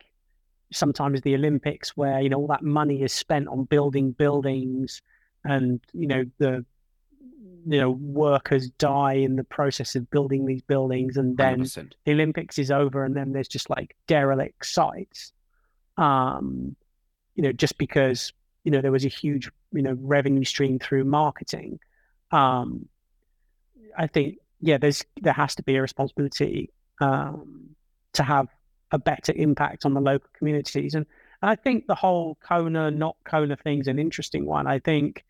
sometimes the Olympics where, you know, all that money is spent on building buildings and, you know, the you know, workers die in the process of building these buildings and then 100% the Olympics is over and then there's just like derelict sites. Um, you know, just because, you know, there was a huge, you know, revenue stream through marketing. Um, I think, yeah, there's there has to be a responsibility um, to have a better impact on the local communities. And I think the whole Kona, not Kona thing is an interesting one. I think,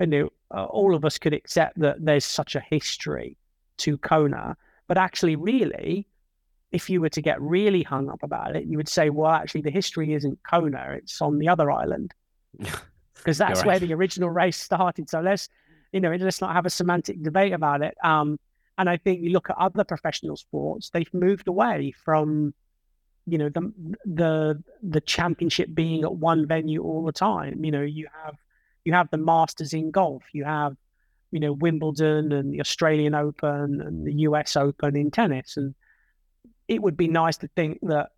you know, uh, all of us could accept that there's such a history to Kona, but actually, really, if you were to get really hung up about it, you would say, well, actually, the history isn't Kona; it's on the other island, because that's You're where the original race started. So let's, you know, let's not have a semantic debate about it. Um, and I think you look at other professional sports; they've moved away from, you know, the the the championship being at one venue all the time. You know, you have you have the Masters in golf, you have you know Wimbledon and the Australian Open and the US Open in tennis, and it would be nice to think that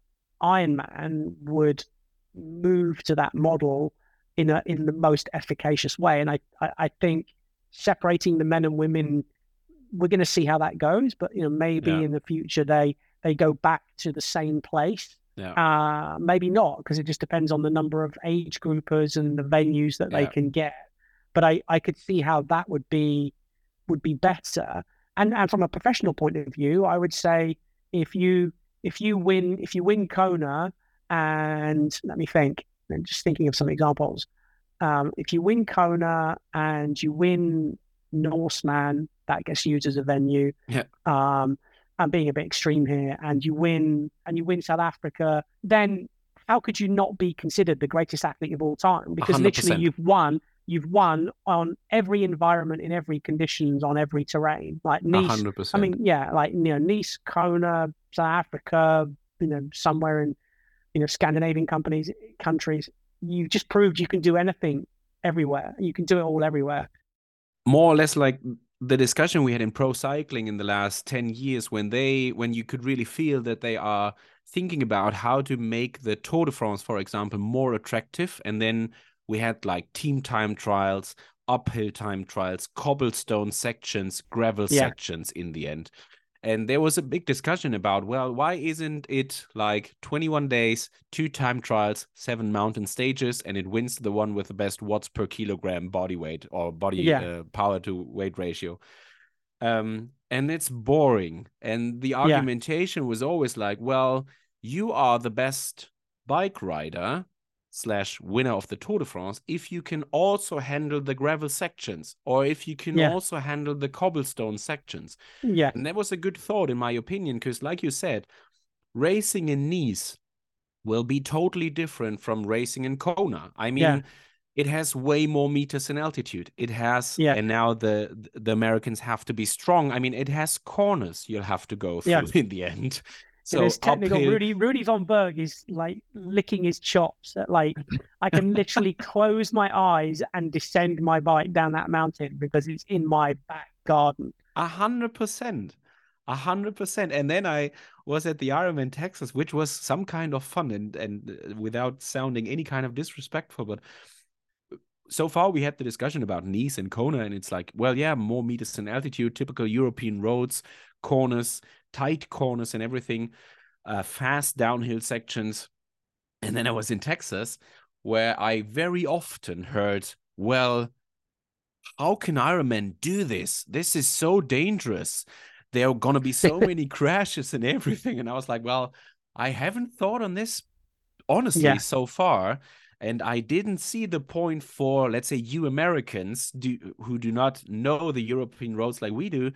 Ironman would move to that model in a in the most efficacious way. And I I, I think separating the men and women, we're going to see how that goes. But you know maybe Yeah. in the future they they go back to the same place. yeah Uh, maybe not because it just depends on the number of age groupers and the venues that they can get. But I, I could see how that would be would be better. And and from a professional point of view, I would say if you if you win if you win Kona and let me think, I'm just thinking of some examples. Um, if you win Kona and you win Norseman, that gets used as a venue. Yeah. Um, I'm being a bit extreme here, and you win and you win South Africa, then how could you not be considered the greatest athlete of all time? Because literally 100%. you've won, you've won on every environment, in every conditions, on every terrain. Like Nice, hundred percent I mean, yeah, like you know, Nice, Kona, South Africa, you know, somewhere in you know Scandinavian companies countries. You just proved you can do anything everywhere. You can do it all everywhere. more or less like the discussion we had in pro cycling in the last 10 years when they when you could really feel that they are thinking about how to make the Tour de France for example more attractive and then we had like team time trials uphill time trials cobblestone sections gravel Yeah. sections in the end and there was a big discussion about well why isn't it like 21 days two time trials seven mountain stages and it wins the one with the best watts per kilogram body weight or body Yeah. uh, power to weight ratio. Um and it's boring. And the argumentation was always like well you are the best bike rider slash winner of the tour de france if you can also handle the gravel sections or if you can Yeah. also handle the cobblestone sections Yeah, and that was a good thought, in my opinion, because, like you said, racing in Nice will be totally different from racing in Kona. I mean, Yeah. it has way more meters in altitude. It has, Yeah. and now the the Americans have to be strong. I mean, it has corners you'll have to go through Yeah. in the end. So it's technical. uphill- Rudy Rudy von Berg is like licking his chops. At, like I can literally close my eyes and descend my bike down that mountain because it's in my back garden. A hundred percent. A hundred percent. And then I was at the Ironman Texas, which was some kind of fun and and uh, without sounding any kind of disrespectful, but so far we had the discussion about Nice and Kona, and it's like, well, yeah, more meters in altitude, typical European roads, corners, tight corners and everything, uh, fast downhill sections. And then I was in Texas, where I very often heard, well, how can Ironman do this? This is so dangerous. There are going to be so many crashes and everything. And I was like, well, I haven't thought on this honestly Yeah. so far. And I didn't see the point for, let's say, you Americans do, who do not know the European roads like we do,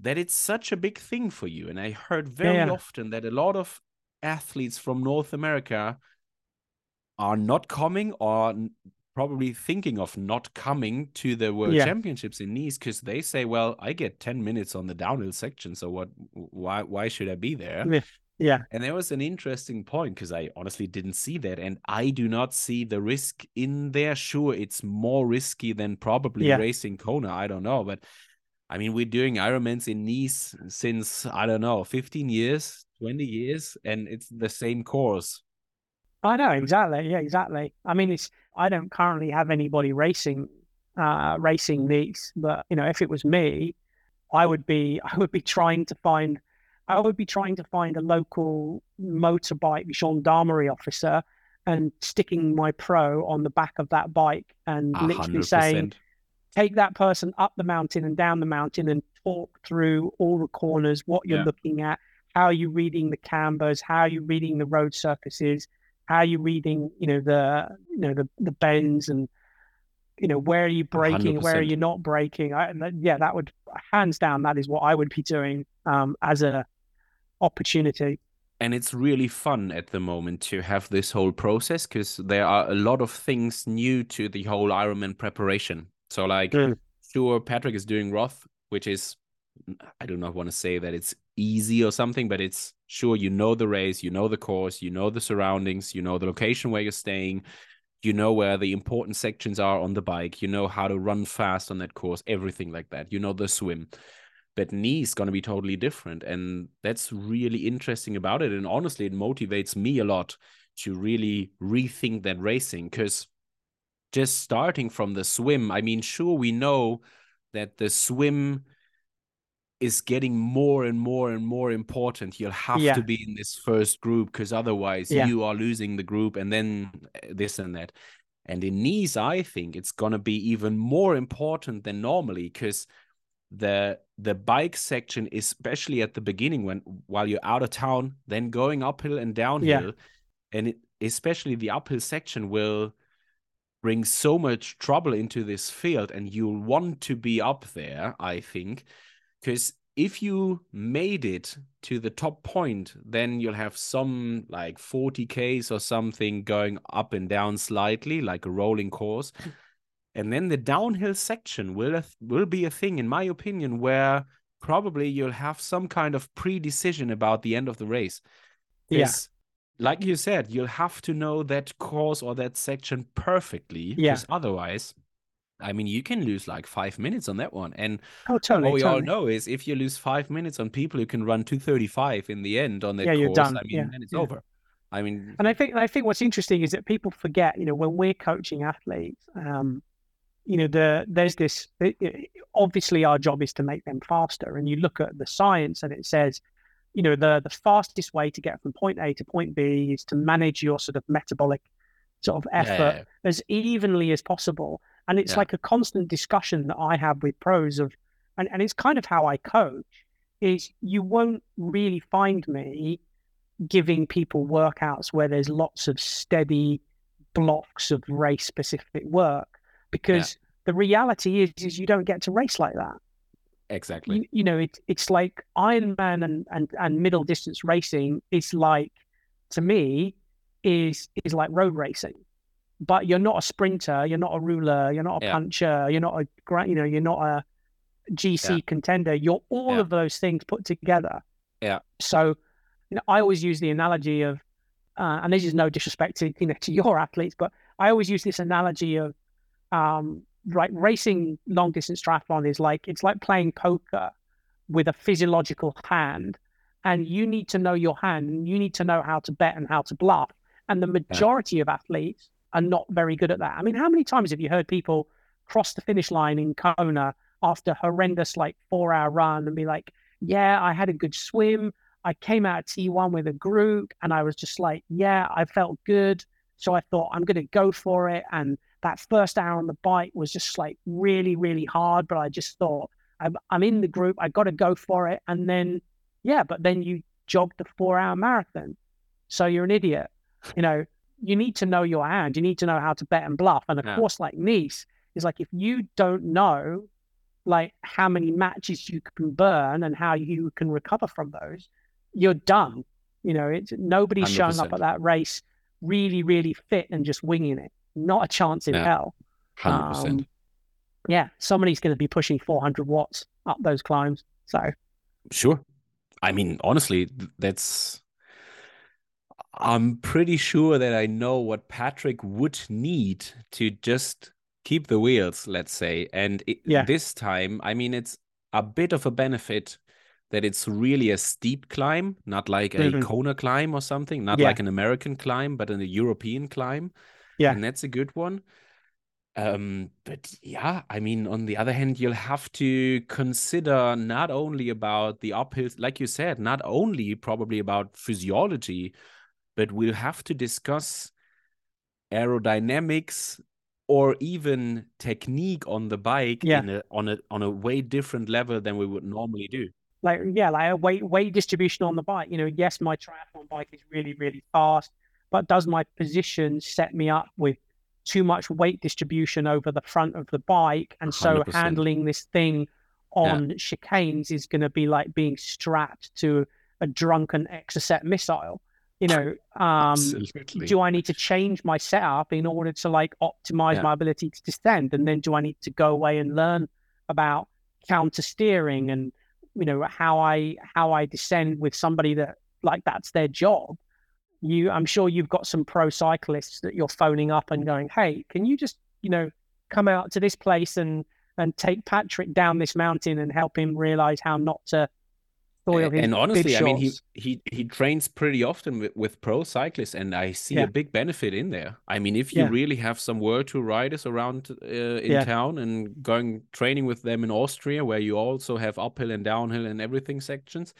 that it's such a big thing for you. And I heard very Yeah. often that a lot of athletes from North America are not coming or probably thinking of not coming to the World Yeah. Championships in Nice because they say, "Well, I get ten minutes on the downhill section, so what? Why? Why should I be there?" Yeah. Yeah. And there was an interesting point because I honestly didn't see that, and I do not see the risk in there. Sure, it's more risky than probably Yeah. racing Kona. I don't know, but I mean, we're doing Ironmans in Nice since I don't know, fifteen years, twenty years, and it's the same course. I know exactly. Yeah, exactly. I mean, it's I don't currently have anybody racing, uh, racing Nice, but you know, if it was me, I would be I would be trying to find, I would be trying to find a local motorbike gendarmerie officer and sticking my pro on the back of that bike and A literally saying. Take that person up the mountain and down the mountain and talk through all the corners, what you're Yeah. looking at, how are you're reading the cambers, how are you're reading the road surfaces, how are you're reading, you know, the you know the the bends and you know where are you braking, where are you not braking. I, yeah, that would hands down that is what I would be doing um, as a opportunity. and it's really fun at the moment to have this whole process because there are a lot of things new to the whole Ironman preparation. So, like, Mm. sure, Patrick is doing Roth, which is, I do not want to say that it's easy or something, but it's sure you know the race, you know the course, you know the surroundings, you know the location where you're staying, you know where the important sections are on the bike, you know how to run fast on that course, everything like that. You know the swim but Nice is going to be totally different and that's really interesting about it and honestly it motivates me a lot to really rethink that racing because just starting from the swim i mean sure we know that the swim is getting more and more and more important you'll have Yeah. to be in this first group because otherwise Yeah. you are losing the group and then uh, this and that and in Nice, I think it's gonna be even more important than normally because the the bike section, especially at the beginning when while you're out of town, then going uphill and downhill, and it, especially the uphill section will bring so much trouble into this field, and you'll want to be up there. I think because if you made it to the top point, then you'll have some like 40 Ks or something going up and down slightly, like a rolling course. And then the downhill section will will be a thing, in my opinion, where probably you'll have some kind of pre-decision about the end of the race. Yeah. Like you said, you'll have to know that course or that section perfectly. Yeah. Otherwise, I mean, you can lose like five minutes on that one. And Oh, totally. what we all know is if you lose five minutes on people who can run 235 in the end on that Yeah, course, you're done. I mean, Yeah, then it's yeah. over. I mean, And I think I think what's interesting is that people forget, you know, when we're coaching athletes, um, you know, the there's this. It, it- obviously, our job is to make them faster, and you look at the science, and it says, you know, the the fastest way to get from point A to point B is to manage your sort of metabolic sort of effort yeah, as evenly as possible. And it's Yeah. like a constant discussion that I have with pros of, and, and it's kind of how I coach, is you won't really find me giving people workouts where there's lots of steady blocks of race specific work because the reality is is you don't get to race like that. Exactly. You, you know, it, it's like Ironman and, and, and middle distance racing is like, to me, is is like road racing. but you're not a sprinter, you're not a rouleur, you're not a Yeah. puncher, you're not a you know, you're not a GC Yeah. contender. You're all Yeah. of those things put together. Yeah. So, you know, I always use the analogy of, uh, and this is no disrespect to you know to your athletes, but I always use this analogy of, um, like racing long distance triathlon is like it's like playing poker with a physiological hand, and you need to know your hand, and you need to know how to bet and how to bluff. And the majority of athletes are not very good at that. I mean, how many times have you heard people cross the finish line in Kona after horrendous like four hour run and be like, yeah, I had a good swim. I came out of T1 with a group and I was just like, yeah, I felt good. So I thought I'm going to go for it. And that first hour on the bike was just like really, really hard. But I just thought, I'm, I'm in the group. I got to go for it. And then, yeah, but then you jogged the four hour marathon. So you're an idiot. You know, you need to know your hand. You need to know how to bet and bluff. And a Yeah. course like Nice is like, if you don't know like how many matches you can burn and how you can recover from those, you're done. You know, it's nobody's showing up at that race really, really fit and just winging it. Not a chance in Yeah. hell. Hundred percent. Um, yeah, somebody's going to be pushing 400 watts up those climbs. So Sure. I mean, honestly, that's. I'm pretty sure that I know what Patrick would need to just keep the wheels, let's say. And it, Yeah. this time, I mean, it's a bit of a benefit that it's really a steep climb, not like a Mhm. Kona climb or something, not Yeah. like an American climb, but an, a European climb. Yeah. And that's a good one. Um, but yeah, I mean, on the other hand, you'll have to consider not only about the uphill, like you said, not only probably about physiology, but we'll have to discuss aerodynamics or even technique on the bike Yeah. in a, on a on a way different level than we would normally do. like yeah, like a weight weight distribution on the bike. You know, yes, my triathlon bike is really really fast, but does my position set me up with too much weight distribution over the front of the bike, and so 100%. handling this thing on chicanes is going to be like being strapped to a drunken exocet missile. You know, um, do I need to change my setup in order to like optimize Yeah. my ability to descend? And then do I need to go away and learn about counter steering and you know how I how I descend with somebody that like that's their job? You, I'm sure you've got some pro cyclists that you're phoning up and going, "Hey, can you just you know come out to this place and and take Patrick down this mountain and help him realize how not to soil his and honestly, I mean, he he he trains pretty often with, with pro cyclists, and I see Yeah. a big benefit in there. I mean, if you Yeah. really have some World Tour riders around uh, in Yeah. town and going training with them in Austria, where you also have uphill and downhill and everything sections,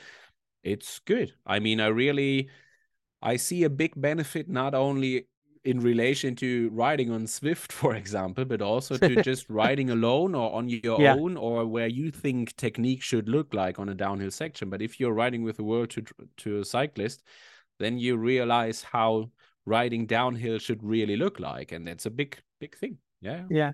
it's good. I mean, I really I see a big benefit not only in relation to riding on Zwift, for example, but also to just riding alone or on your Yeah. own or where you think technique should look like on a downhill section. But if you're riding with a world to to a cyclist, then you realize how riding downhill should really look like, and that's a big big thing. Yeah. Yeah.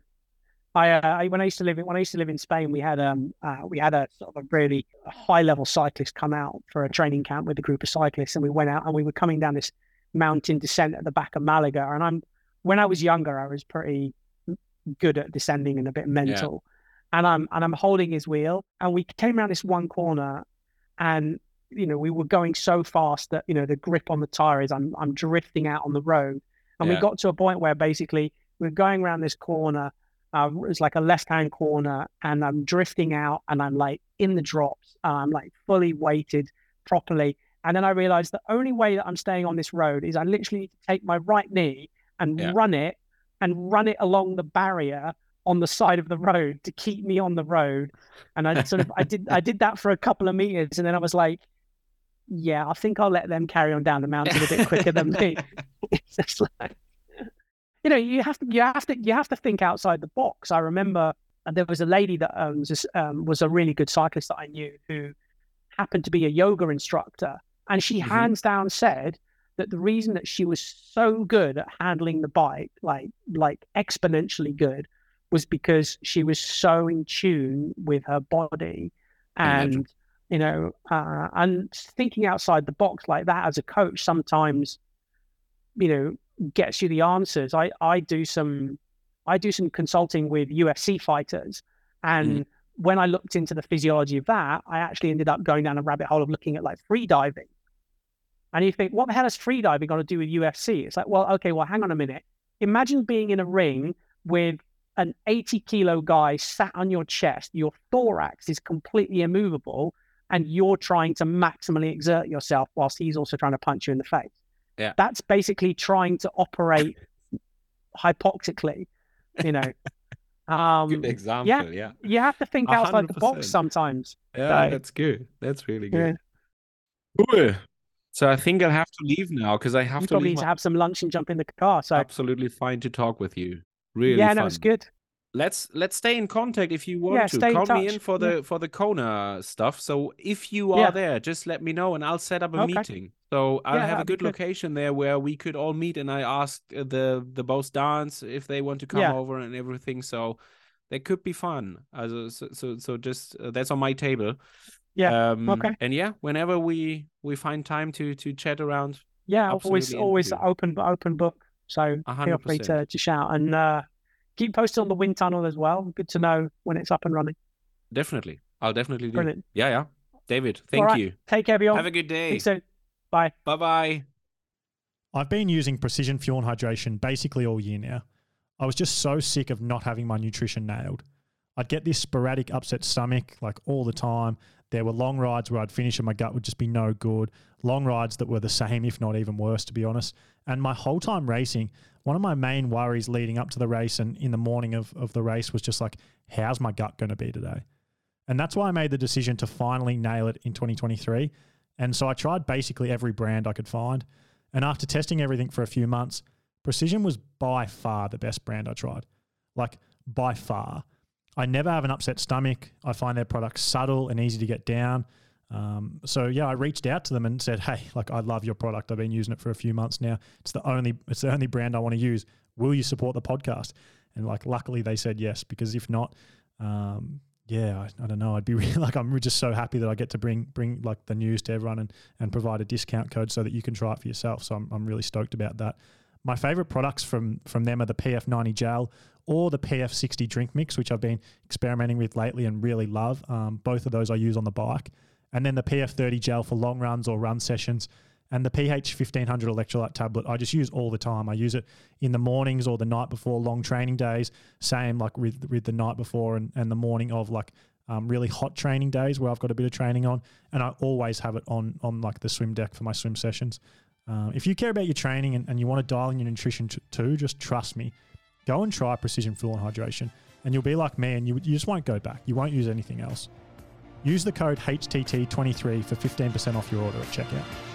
I, uh, I when I used to live in when I used to live in Spain, we had um uh, we had a sort of a really high level cyclist come out for a training camp with a group of cyclists, and we went out and we were coming down this mountain descent at the back of Malaga. And I'm when I was younger, I was pretty good at descending and a bit mental. And I'm and I'm holding his wheel, and we came around this one corner, and you know we were going so fast that you know the grip on the tire is I'm I'm drifting out on the road, and we got to a point where basically we're going around this corner. Uh, it's like a left-hand corner, and I'm drifting out, and I'm like in the drops. I'm like fully weighted properly, and then I realized the only way that I'm staying on this road is I literally need to take my right knee and Yeah. run it, and run it along the barrier on the side of the road to keep me on the road. And I sort of I did I did that for a couple of meters, and then I was like, yeah, I think I'll let them carry on down the mountain a bit quicker than me. It's just like, you know, you have to you have to you have to think outside the box. I remember uh, there was a lady that um, was um, was a really good cyclist that I knew who happened to be a yoga instructor, and she Mhm. hands down said that the reason that she was so good at handling the bike, like like exponentially good, was because she was so in tune with her body and you know uh, and thinking outside the box like that as a coach sometimes you know gets you the answers. I I do some I do some consulting with UFC fighters, and Mm. when I looked into the physiology of that, I actually ended up going down a rabbit hole of looking at like free diving. And you think, what the hell is free diving got to do with UFC? It's like, well, okay, well, hang on a minute. Imagine being in a ring with an 80 kilo guy sat on your chest, your thorax is completely immovable, and you're trying to maximally exert yourself whilst he's also trying to punch you in the face. Yeah. That's basically trying to operate hypoxically, you know. Um, Good example. Yeah. you have to think A outside the box sometimes. Yeah, that's good. That's really Yeah. good. Cool. So I think I'll have to leave now because I have You to probably leave. need to have some lunch and jump in the car. So Absolutely fine to talk with you. Really yeah, fun. no, it's good. Let's let's stay in contact if you want Yeah, to. stay Count me in for Yeah. the for the Kona stuff. So if you are Yeah. there, just let me know and I'll set up a Okay. meeting. So I'll Yeah, have a good good. location there where we could all meet. And I asked uh, the the both Dans if they want to come Yeah. over and everything. So that could be fun. Also, so so, so just uh, that's on my table. Yeah, Um, okay. And yeah, whenever we we find time to to chat around, Yeah, always always open open book. So A feel free to, to shout and uh, keep posted on the wind tunnel as well. Good to know when it's up and running. definitely, I'll definitely do. Brilliant. Yeah, yeah. David, thank right. you. Take care, everyone. Have a good day. Speak soon. Bye. Bye bye. I've been using precision fuel and hydration basically all year now. I was just so sick of not having my nutrition nailed. I'd get this sporadic upset stomach like all the time. There were long rides where I'd finish and my gut would just be no good. Long rides that were the same, if not even worse, to be honest. And my whole time racing, one of my main worries leading up to the race and in the morning of, of the race was just like, how's my gut going to be today? And that's why I made the decision to finally nail it in 2023. And so I tried basically every brand I could find. And after testing everything for a few months, Precision was by far the best brand I tried. Like, by far. I never have an upset stomach. I find their products subtle and easy to get down. Um, so yeah, I reached out to them and said, "Hey, like I love your product. I've been using it for a few months now. It's the only it's the only brand I want to use. Will you support the podcast?" And like, luckily they said yes because if not, um, yeah, I, I don't know. I'd be really like I'm just so happy that I get to bring bring like the news to everyone and and provide a discount code so that you can try it for yourself. So I'm I'm really stoked about that. My favorite products from from them are the PF90 gel or the PF60 drink mix, which I've been experimenting with lately and really love. Um, both of those I use on the bike, and then the PF30 gel for long runs or run sessions. And the PH 1500 electrolyte tablet, I just use all the time. I use it in the mornings or the night before long training days. Same like with, with the night before and, and the morning of like um, really hot training days where I've got a bit of training on. And I always have it on on like the swim deck for my swim sessions. Uh, if you care about your training and, and you want to dial in your nutrition t- too, just trust me. Go and try Precision Fuel and Hydration, and you'll be like me, and you, you just won't go back. You won't use anything else. Use the code HTT23 for 15% off your order at checkout.